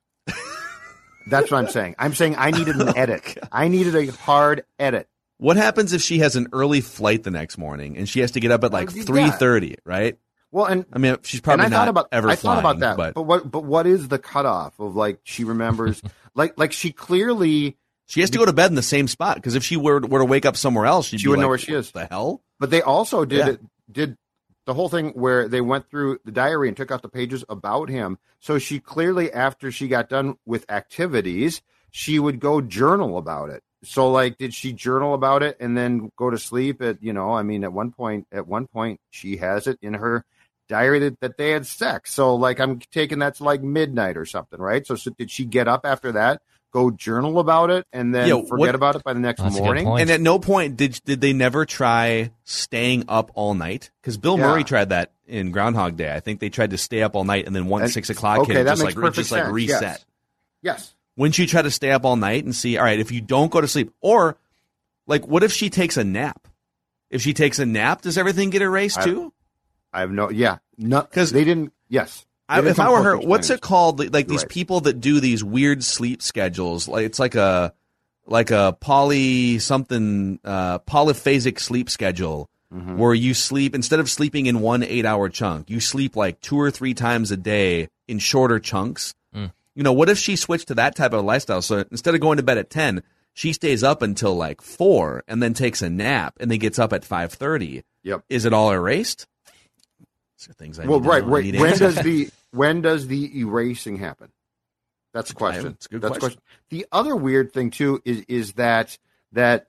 S7: That's what I'm saying. I'm saying I needed an oh, edit. I needed a hard edit.
S6: What happens if she has an early flight the next morning and she has to get up at like
S7: Oh,
S6: three thirty? Right?
S7: Well, and
S6: I mean, she's probably not
S7: thought about
S6: ever
S7: I
S6: flying,
S7: thought about that,
S6: but
S7: but what but what is the cutoff of like she remembers like like she clearly
S6: she has to go to bed in the same spot because if she were, were to wake up somewhere else, she'd
S7: She
S6: be
S7: wouldn't
S6: like,
S7: know where she is.
S6: The hell?
S7: But they also did
S6: Yeah.
S7: did the whole thing where they went through the diary and took out the pages about him. So she clearly, after she got done with activities, she would go journal about it. So like, did she journal about it and then go to sleep? At you know, I mean, at one point, at one point, she has it in her diary that, that they had sex. So like, I'm taking that's like midnight or something, right? So, so did she get up after that? Go journal about it and then
S6: Yeah,
S7: forget
S6: what-
S7: about it by the next
S5: That's a good
S7: morning.
S6: And at no point did did they never try staying up all night? Because Bill
S7: Yeah.
S6: Murray tried that in Groundhog Day. I think they tried to stay up all night, and then once
S7: And-
S6: six o'clock
S7: okay,
S6: hit,
S7: that
S6: just
S7: makes
S6: like
S7: perfect
S6: just like
S7: sense,
S6: reset.
S7: yes. Yes.
S6: Wouldn't you try to stay up all night and see? All right, if you don't go to sleep, or like, what if she takes a nap? If she takes a nap, does everything get erased
S7: I-
S6: too?
S7: I have no, yeah, no,
S6: 'Cause-
S7: they didn't. Yes,
S6: I,
S7: didn't
S6: if I were her, what's it called? Like, like these
S7: Right.
S6: people that do these weird sleep schedules. Like it's like a like a poly something uh, polyphasic sleep schedule
S7: Mm-hmm.
S6: where you sleep instead of sleeping in one eight hour chunk, you sleep like two or three times a day in shorter chunks.
S5: Mm.
S6: You know, what if she switched to that type of lifestyle? So instead of going to bed at ten, she stays up until like four and then takes a nap and then gets up at five thirty.
S7: Yep.
S6: Is it all erased? Are things I
S7: Well, right, right. When does the when does the erasing happen? That's a question.
S6: It's a good
S7: That's a
S6: question.
S7: The other weird thing too is is that that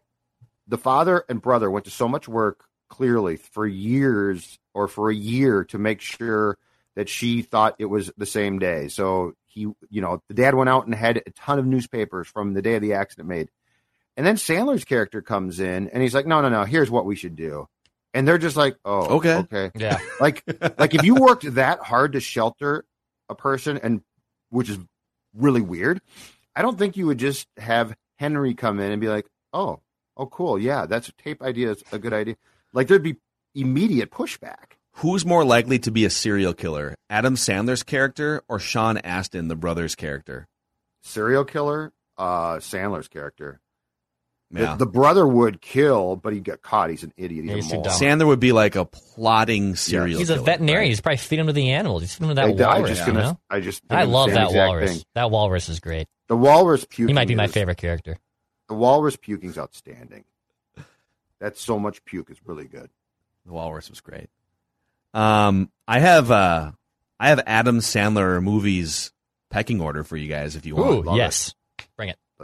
S7: the father and brother went to so much work clearly for years or for a year to make sure that she thought it was the same day. So he, you know, the dad went out and had a ton of newspapers from the day of the accident made. And then Sandler's character comes in and he's like, "No, no, no, here's what we should do." And they're just like, "Oh,
S6: Okay.
S7: okay."
S5: Yeah.
S7: Like like if you worked that hard to shelter a person and which is really weird, I don't think you would just have Henry come in and be like, "Oh, oh cool. Yeah, that's a tape idea. It's a good idea." Like there'd be immediate pushback.
S6: Who's more likely to be a serial killer, Adam Sandler's character or Sean Astin, the brother's character?
S7: Serial killer, uh Sandler's character. The-
S6: Yeah.
S7: The, brother would kill, but he got caught. He's an idiot. He's,
S5: Yeah,
S7: a
S5: he's too
S7: moron.
S6: Sandler would be like a plotting serial
S5: He's a veterinarian.
S6: right?
S5: He's probably feeding him to the animals. He's feeding him to that
S7: I- I just
S5: you
S7: gonna-
S5: know?
S7: I just
S5: I love that walrus.
S7: thing.
S5: That walrus is great.
S7: The walrus puking.
S5: He might be my
S7: is-
S5: favorite character.
S7: The walrus puking's outstanding. That's so much puke. It's really good.
S6: The Walrus was great. Um, I have uh, I have Adam Sandler movies pecking order for you guys if you want.
S5: Ooh, yes. It.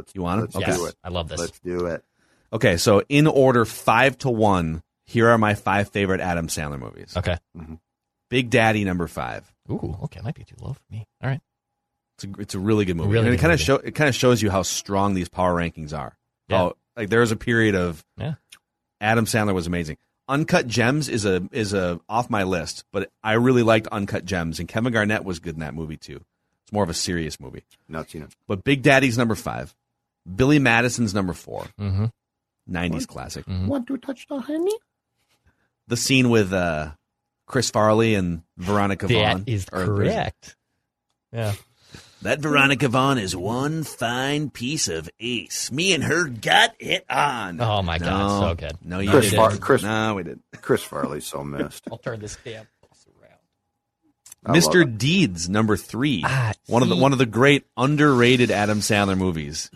S7: Let's
S6: You want it?
S7: Let's
S6: Okay.
S7: do it.
S5: I love this.
S7: Let's do it.
S6: Okay, so in order five to one, here are my five favorite Adam Sandler movies.
S5: Okay. Mm-hmm.
S6: Big Daddy number five.
S5: Ooh, okay. Might be too low for me. All right.
S6: It's a, it's a really good movie.
S5: Really
S6: and it kind of show it kind of shows you how strong these power rankings are.
S5: Yeah.
S6: How, like there was a period of
S5: Yeah.
S6: Adam Sandler was amazing. Uncut Gems is a is a off my list, but I really liked Uncut Gems, and Kevin Garnett was good in that movie too. It's more of a serious movie.
S7: Not seen it.
S6: But Big Daddy's number five, Billy Madison's number 4
S5: Mm-hmm.
S6: 90s classic.
S7: Want to touch the honey?
S6: The scene with uh, Chris Farley and Veronica Vaughn.
S5: That is
S6: are in
S5: correct. Yeah.
S6: That Veronica Vaughn is one fine piece of ace. Me and her got it on.
S5: Oh my God,
S6: No.
S5: so good.
S6: No, you
S7: Chris,
S6: didn't.
S7: Far- Chris,
S6: No, we didn't.
S7: Chris Farley's so missed.
S5: I'll turn this damn bus around.
S6: Mr. Deeds, number three.
S5: Ah,
S6: one of the one of the great underrated Adam Sandler movies.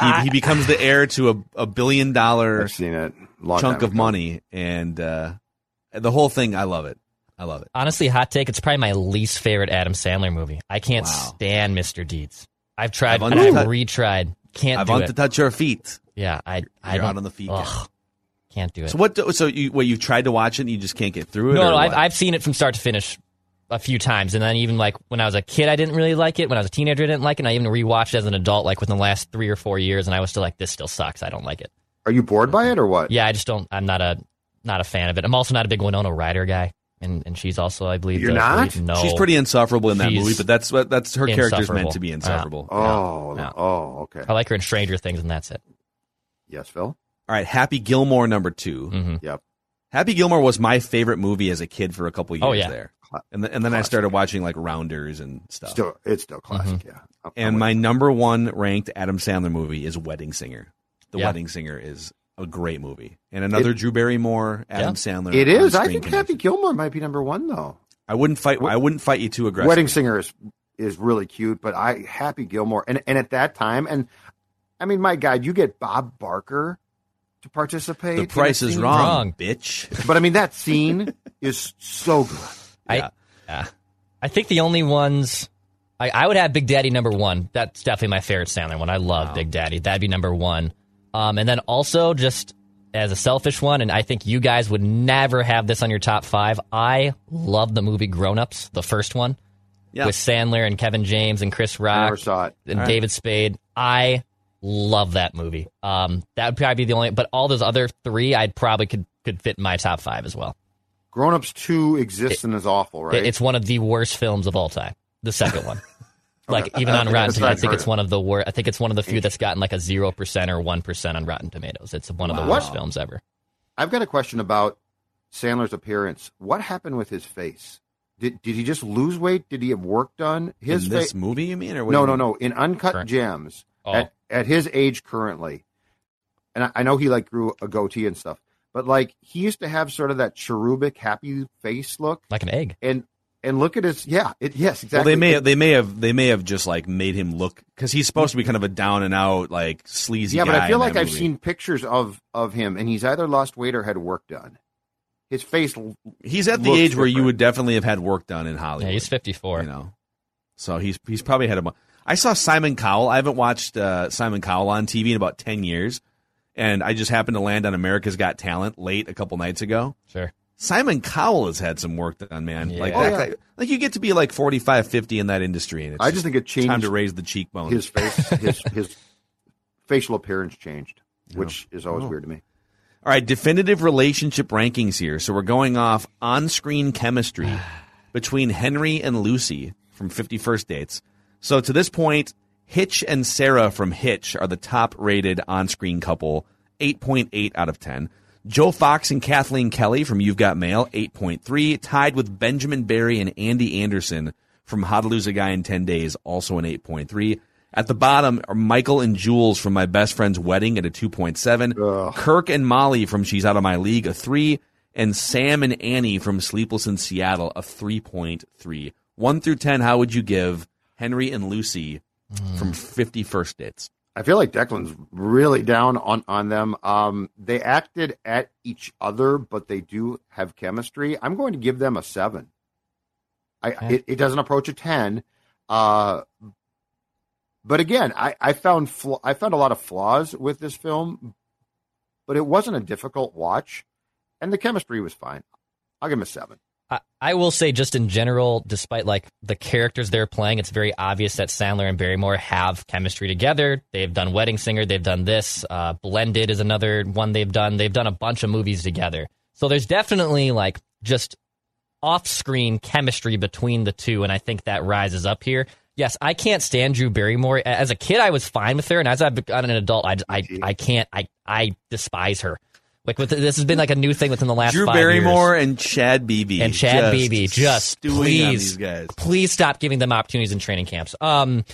S6: He, he becomes the heir to a, a billion dollar
S7: I've seen it. Long
S6: chunk of
S7: ago.
S6: money, and uh, the whole thing. I love it. I love it.
S5: Honestly, hot take. It's probably my least favorite Adam Sandler movie. I can't
S6: Wow.
S5: stand Mr. Deeds. I've tried.
S6: I've
S5: and I've
S6: uncut-
S5: retried. Can't
S6: I
S5: do
S6: want
S5: it.
S6: to touch your feet.
S5: yeah, I. I
S6: You're
S5: don't.
S6: out on the feet.
S5: Ugh, can't do it.
S6: So what? do- So you what you tried to watch it and you just can't get through it?
S5: no, no, I've. I've seen it from start to finish a few times, and then even like when I was a kid, I didn't really like it. When I was a teenager, I didn't like it. And I even rewatched it as an adult, like within the last three or four years, and I was still like, this still sucks. I don't like it.
S7: Are you bored by it or what?
S5: Yeah, I just don't. I'm not a not a fan of it. I'm also not a big Winona Ryder guy, and and she's also, I believe,
S7: You're not?
S5: lead. No,
S6: She's pretty insufferable in that
S5: She's
S6: movie, but that's what that's her character's
S5: insufferable.
S6: meant to be insufferable.
S7: Oh,
S5: Yeah.
S7: oh, okay.
S5: I like her in Stranger Things, and that's it.
S7: Yes, Phil.
S6: All right, Happy Gilmore number 2
S5: Mhm.
S7: Yep.
S6: Happy Gilmore was my favorite movie as a kid for a couple years
S5: Oh, yeah.
S6: there, and then, and then I started watching like Rounders and stuff.
S7: Still, it's still classic.
S5: Mm-hmm.
S7: Yeah. I'm-
S6: and
S7: I'm
S6: my number one ranked Adam Sandler movie is Wedding Singer. The
S5: Yeah.
S6: Wedding Singer is a great movie, and another Drew Barrymore, Adam
S5: Yeah.
S6: Sandler.
S7: It is. I
S6: on-screen
S7: think Happy. Gilmore might be number one though.
S6: I wouldn't fight. I wouldn't fight you too aggressively.
S7: Wedding Singer is is really cute, but I Happy Gilmore and and at that time, and I mean, my God, you get Bob Barker to participate.
S6: The Price is wrong,
S5: Wrong.
S6: bitch.
S7: But I mean, that scene is so good.
S5: I,
S6: Yeah.
S5: yeah. I think the only ones I, I would have Big Daddy number one. That's definitely my favorite Sandler one. I love Big Daddy. That'd be number one. Um, and then also just as a selfish one, and I think you guys would never have this on your top five. I love the movie Grown Ups, the first one
S6: Yeah.
S5: with Sandler and Kevin James and Chris
S7: I
S5: Rock
S7: never saw it.
S5: and
S6: All right.
S5: David Spade. I love that movie. Um, that would probably be the only. But all those other three, I'd probably could could fit in my top five as well.
S7: Grown Ups Two exists and is awful, right?
S5: It's one of the worst films of all time. The second one. Like even uh,
S7: on
S5: Rotten Tomatoes, I think it's one of the worst. I think it's one of the few that's gotten like a zero percent or one percent on Rotten Tomatoes. It's one of the worst films ever.
S7: I've got a question about Sandler's appearance. What happened with his face? Did did he just lose weight? Did he have work done? His
S6: in
S7: face?
S6: this movie, you mean? Or what
S7: No,
S6: do
S7: no,
S6: mean?
S7: no. In Uncut
S5: Current-
S7: Gems,
S5: Oh.
S7: at at his age currently, and I, I know he like grew a goatee and stuff, but like he used to have sort of that cherubic, happy face look,
S5: Like an egg.
S7: and and look at his yeah, it yes exactly.
S6: Well, they may
S7: It-
S6: have, they may have they may have just like made him look because he's supposed to be kind of a down and out like sleazy.
S7: yeah, but I feel like I've
S6: movie.
S7: seen pictures of of him, and he's either lost weight or had work done. His face,
S6: He's at the
S7: looks
S6: age where you would definitely have had work done in Hollywood.
S5: Yeah, he's fifty four.
S6: you know, so he's he's probably had a. I saw Simon Cowell. I haven't watched uh, Simon Cowell on TV in about ten years, and I just happened to land on America's Got Talent late a couple nights ago.
S5: Sure.
S6: Simon Cowell has had some work done, man. Like
S7: Oh,
S6: that
S7: yeah.
S6: guy, like you get to be like 45, 50 in that industry, and it's
S7: I just think it changed
S6: time to raise the cheekbones.
S7: His face, his his facial appearance changed, which is always
S6: Oh.
S7: weird to me.
S6: All right, definitive relationship rankings here. So we're going off on-screen chemistry between Henry and Lucy from 50 First Dates. So to this point, Hitch and Sarah from Hitch are the top-rated on-screen couple, 8.8 out of 10. Joe Fox and Kathleen Kelly from You've Got Mail, 8.3, tied with Benjamin Barry and Andy Anderson from How to Lose a Guy in 10 Days, also an 8.3. At the bottom are Michael and Jules from My Best Friend's Wedding at a 2.7. Kirk and Molly from She's Out of My League, a 3. And Sam and Annie from Sleepless in Seattle, a 3.3. 1 through 10, how would you give Henry and Lucy from 50 First Dates?
S7: I feel like Declan's really down on on them. Um, they acted at each other, but they do have chemistry. I'm going to give them a seven. I it, it doesn't approach a ten, uh, but again, I I found fl- I found a lot of flaws with this film, but it wasn't a difficult watch, and the chemistry was fine. I'll give him a seven.
S5: I, I will say, just in general, despite like the characters they're playing, it's very obvious that Sandler and Barrymore have chemistry together. They've done Wedding Singer, they've done this. Uh, Blended is another one they've done. They've done a bunch of movies together. So there's definitely like just off-screen chemistry between the two, and I think that rises up here. Yes, I can't stand Drew Barrymore. As a kid, I was fine with her, and as I've gotten an adult, I, I, I can't. I, I despise her. Like with this has been like a new thing within the last
S6: Drew Barrymore
S5: years.
S6: and Chad Beebe.
S5: and Chad
S6: just
S5: Beebe. Just please,
S6: these guys.
S5: please stop giving them opportunities in training camps. Um,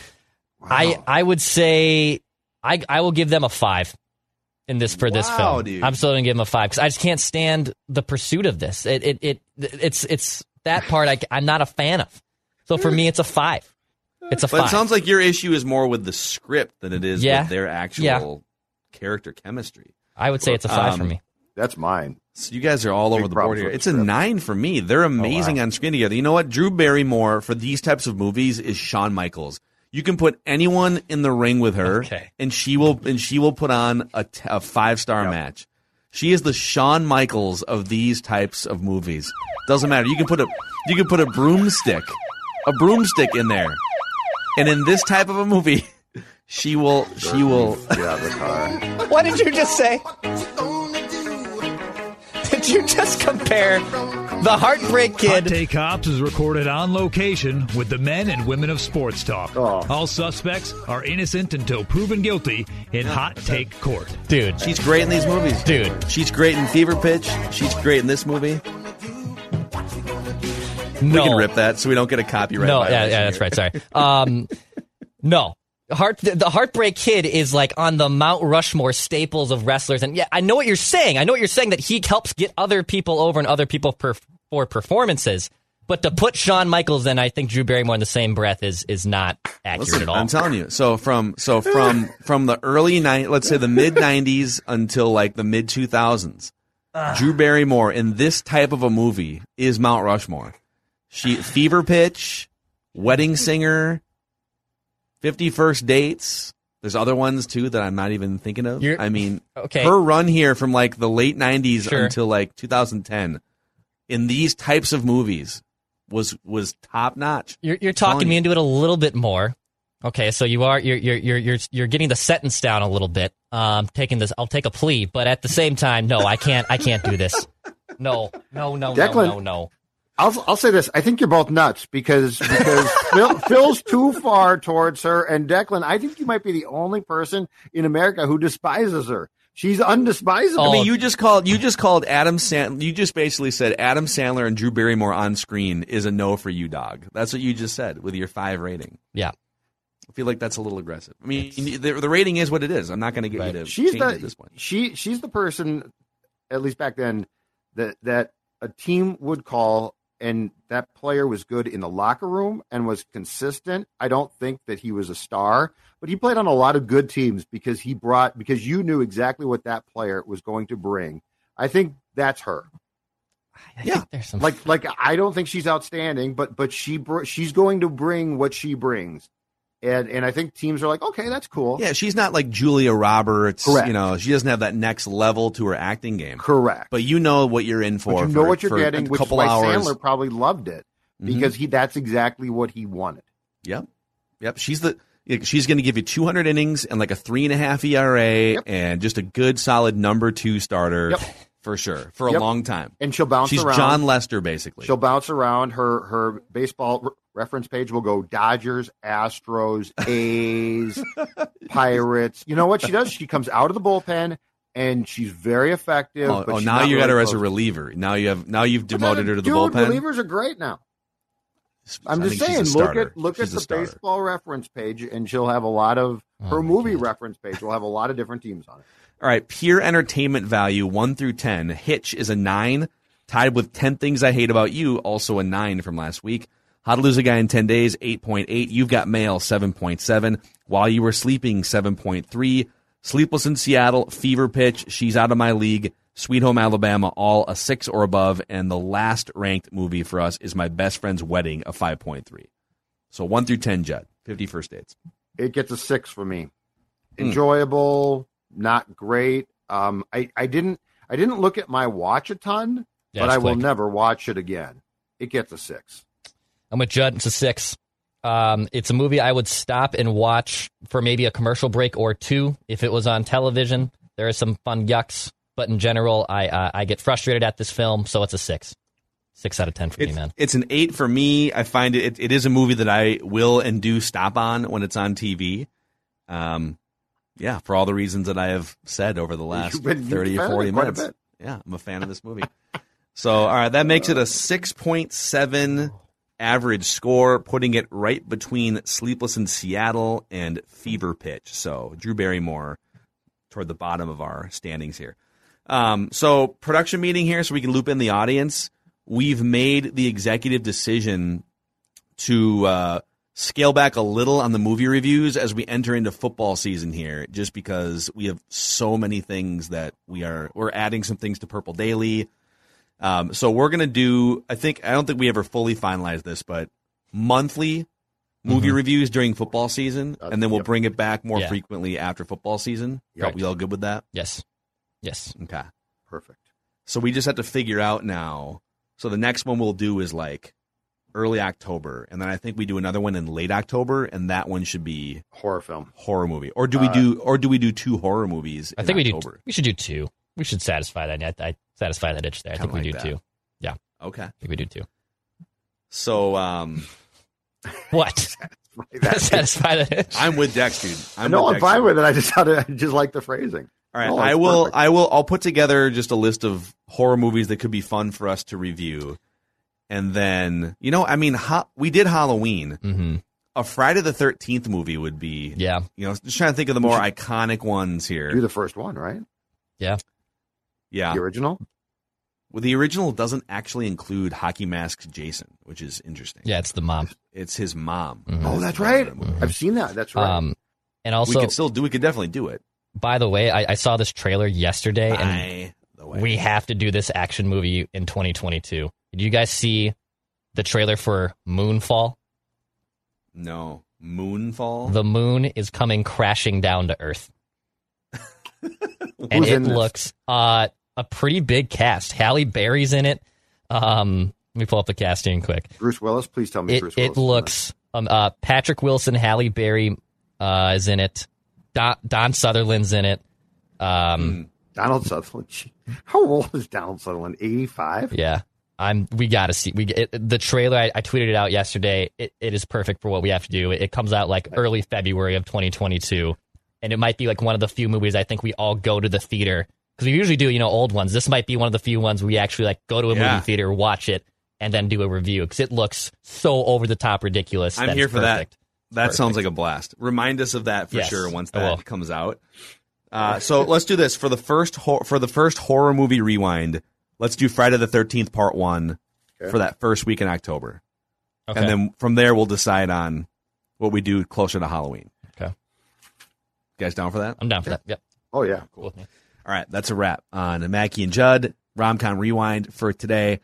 S5: I I would say I I will give them a five in this for this film.
S6: dude.
S5: I'm still gonna give them a five because I just can't stand the pursuit of this. It it, it it's it's that part I I'm not a fan of. So for me, it's a five. It's a
S6: But
S5: five.
S6: it sounds like your issue is more with the script than it is
S5: Yeah.
S6: with their actual
S5: Yeah.
S6: character chemistry.
S5: I would say it's a five for
S6: Um,
S5: me.
S7: That's mine.
S6: So you guys are all
S7: Big
S6: over the board here. It's a
S7: script.
S6: nine for me. They're amazing on screen together. You know what? Drew Barrymore for these types of movies is Shawn Michaels. You can put anyone in the ring with her,
S5: Okay.
S6: and she will and she will put on a, t- a five star match. She is the Shawn Michaels of these types of movies. Doesn't matter. You can put a you can put a broomstick, a broomstick in there, and in this type of a movie, she will she will
S7: Get out of the car.
S5: What did you just say? Did you just compare the Heartbreak Kid?
S11: Hot Take Cops is recorded on location with the men and women of sports talk.
S7: Oh.
S11: All suspects are innocent until proven guilty in Hot Take Court.
S5: Dude,
S6: She's great in these movies.
S5: dude.
S6: She's great in Fever Pitch. She's great in this movie.
S5: No.
S6: We can rip that so we don't get a copyright.
S5: No, yeah, yeah, that's right. Sorry. Um, no. Heart, the, the Heartbreak Kid is like on the Mount Rushmore staples of wrestlers, and yeah, I know what you're saying. I know what you're saying that he helps get other people over and other people per, for performances. But to put Shawn Michaels and I think Drew Barrymore in the same breath is is not accurate
S6: Listen,
S5: at all.
S6: I'm telling you. So from so from from the early nine, let's say the mid '90s until like the mid 2000s, Drew Barrymore in this type of a movie is Mount Rushmore. She Fever Pitch, Wedding Singer, Fifty First Dates. There's other ones too that I'm not even thinking of.
S5: You're-
S6: I mean,
S5: okay.
S6: her run here from like the late '90s
S5: Sure.
S6: until like 2010 in these types of movies was was top notch.
S5: You're, you're talking me into it a little bit more. Okay, so you are you're you're you're you're you're getting the sentence down a little bit. Um, taking this, I'll take a plea, but at the same time, no, I can't. I can't do this. No, no, no, no, no, no.
S7: I'll I'll say this. I think you're both nuts because because Phil, Phil's too far towards her, and Declan. I think you might be the only person in America who despises her. She's undespisable.
S6: I mean, you just called you just called Adam Sandler. You just basically said Adam Sandler and Drew Barrymore on screen is a no for you, dog. That's what you just said with your five rating.
S5: Yeah.
S6: I feel like that's a little aggressive. I mean, the, the rating is what it is. I'm not going to get you to
S7: she's
S6: change it at this point.
S7: she she's the person, at least back then, that that a team would call, and that player was good in the locker room and was consistent. I don't think that he was a star, but he played on a lot of good teams because he brought because you knew exactly what that player was going to bring. I think that's her.
S5: Yeah, there's some
S7: Like like I don't think she's outstanding, but but she br- she's going to bring what she brings. And and I think teams are like, okay, that's cool.
S6: Yeah, she's not like Julia Roberts.
S7: Correct.
S6: You know, she doesn't have that next level to her acting game.
S7: Correct.
S6: But you know what you're in for.
S7: But you know
S6: for-
S7: what you're getting,
S6: a
S7: which is
S6: couple
S7: why
S6: hours.
S7: Sandler probably loved it mm-hmm. because he that's exactly what he wanted.
S6: Yep. Yep. She's the she's going to give you 200 innings and like a three and a half ERA and just a good solid number two starter
S7: Yep.
S6: for sure for a
S7: Yep.
S6: long time.
S7: And she'll bounce
S6: She's
S7: around.
S6: Jon Lester basically.
S7: She'll bounce around. Her her baseball reference page will go Dodgers, Astros, A's, Pirates. You know what she does? She comes out of the bullpen and she's very effective.
S6: Oh,
S7: but
S6: oh, now you got
S7: really
S6: her as a reliever. Now you have now you've demoted her to the
S7: Dude,
S6: bullpen.
S7: relievers are great now. I'm
S6: I
S7: just
S6: think she's a
S7: saying, look at look
S6: She's
S7: at the
S6: starter.
S7: baseball reference page, and she'll have a lot of oh her
S5: Oh,
S7: movie reference page. will have a lot of different teams on it.
S6: All right, pure entertainment value one through ten. Hitch is a nine, tied with ten things I hate about you, also a nine from last week. How to lose a guy in ten days, eight point eight. You've got mail, seven point seven. While you were sleeping, seven point three. Sleepless in Seattle, fever pitch. She's out of my league. Sweet Home Alabama, all a six or above. And the last ranked movie for us is My Best Friend's Wedding, a five point three. So one through ten, Judd. Fifty first dates.
S7: It gets a six for me.
S6: Hmm.
S7: Enjoyable, not great. Um, I I didn't I didn't look at my watch a ton,
S5: Yeah,
S7: but
S5: it's
S7: I will
S5: quick.
S7: never watch it again. It gets a six.
S5: I'm with Judd. It's a six. Um, it's a movie I would stop and watch for maybe a commercial break or two if it was on television. There are some fun yucks, but in general, I uh, I get frustrated at this film, so it's a six. Six out of ten for me, man.
S6: it's an eight for me. I find it, it. It is a movie that I will and do stop on when it's on TV. Um, yeah, for all the reasons that I have said over the last
S7: been-
S6: thirty or forty
S7: it quite a
S6: minutes. Yeah, I'm a fan of this movie. so, all right, that makes it a six point seven average score, putting it right between Sleepless in Seattle and Fever Pitch. So, Drew Barrymore toward the bottom of our standings here. Um, so production meeting here, so we can loop in the audience. We've made the executive decision to uh, scale back a little on the movie reviews as we enter into football season here, just because we have so many things that we are we're adding some things to Purple Daily. Um, so we're gonna do. I think I don't think we ever fully finalized this, but monthly movie
S5: Mhm.
S6: reviews during football season, and then we'll
S7: yep.
S6: bring it back more
S5: Yeah.
S6: frequently after football season. Are we all good with that?
S5: Yes. Yes.
S6: Okay.
S7: Perfect.
S6: So we just have to figure out now. So the next one we'll do is like early October, and then I think we do another one in late October, and that one should be
S7: Horror film.
S6: horror movie. Or do we
S7: Uh,
S6: do? Or do we do two horror movies?
S5: I
S6: in
S5: think we do. We should do two. We should satisfy that. I, I satisfy that itch there. I
S6: Kinda
S5: think we
S6: like
S5: do
S6: that.
S5: two. Yeah, I
S6: Okay.
S5: think we do too.
S6: So um,
S5: What?
S7: That's
S5: satisfy that itch.
S6: I'm with Dex, dude. I'm
S7: no,
S6: with
S7: I'm
S6: Dex,
S7: fine
S6: dude.
S7: with it. I just had to, I just like the phrasing.
S6: All right,
S7: No,
S6: I
S7: it's
S6: will.
S7: perfect.
S6: I will. I'll put together just a list of horror movies that could be fun for us to review, and then you know, I mean, ha- we did Halloween.
S5: Mm-hmm.
S6: A Friday the Thirteenth movie would be.
S5: Yeah.
S6: You know, just trying to think of the more iconic ones here.
S7: Do the first one, right?
S5: Yeah.
S6: Yeah.
S7: The original.
S6: Well, the original doesn't actually include Hockey Mask Jason, which is interesting.
S5: Yeah, it's the mom.
S6: It's his mom.
S5: Mhm.
S7: Oh, that's right. I've seen that. That's right.
S5: Um, and also, we
S6: could still do. We could definitely do it.
S5: by the way, I, I saw this trailer yesterday, and
S6: By the way,
S5: we have to do this action movie in 2022. Did you guys see the trailer for Moonfall?
S6: no Moonfall.
S5: The moon is coming crashing down to Earth, and it
S7: in this?
S5: looks uh, a pretty big cast. Halle Berry's in it. Um, let me pull up the casting quick.
S7: Bruce Willis. Please tell me
S5: It
S7: Bruce
S5: it
S7: Willis. is in
S5: looks um, uh, Patrick Wilson, Halle Berry uh, is in it. Don, Don Sutherland's in it. Um,
S7: it. Donald Sutherland. How old is Donald Sutherland? Eighty-five.
S5: Yeah, I'm. We got to see. We it, the trailer. I, I tweeted it out yesterday. It, it is perfect for what we have to do. It, comes out like early February of 2022, and it might be like one of the few movies I think we all go to the theater because we usually do. You know, old ones. This might be one of the few ones we actually like go to a
S6: Yeah.
S5: movie theater, watch it, and then do a review because it looks so over the top ridiculous.
S6: I'm
S5: that
S6: here for
S5: perfect.
S6: that. That sounds like a blast. Remind us of that for
S5: Yes,
S6: sure once that comes out. Uh, so let's do this for the first hor- for the first horror movie rewind. Let's do Friday the Thirteenth Part One
S7: Okay.
S6: for that first week in October,
S5: Okay.
S6: and then from there we'll decide on what we do closer to Halloween.
S5: Okay.
S6: You guys down for that?
S5: I'm down for that. Yep.
S7: Oh yeah.
S5: Cool. with me.
S6: All right, that's a wrap on Mackey and Judd Romcom Rewind for today.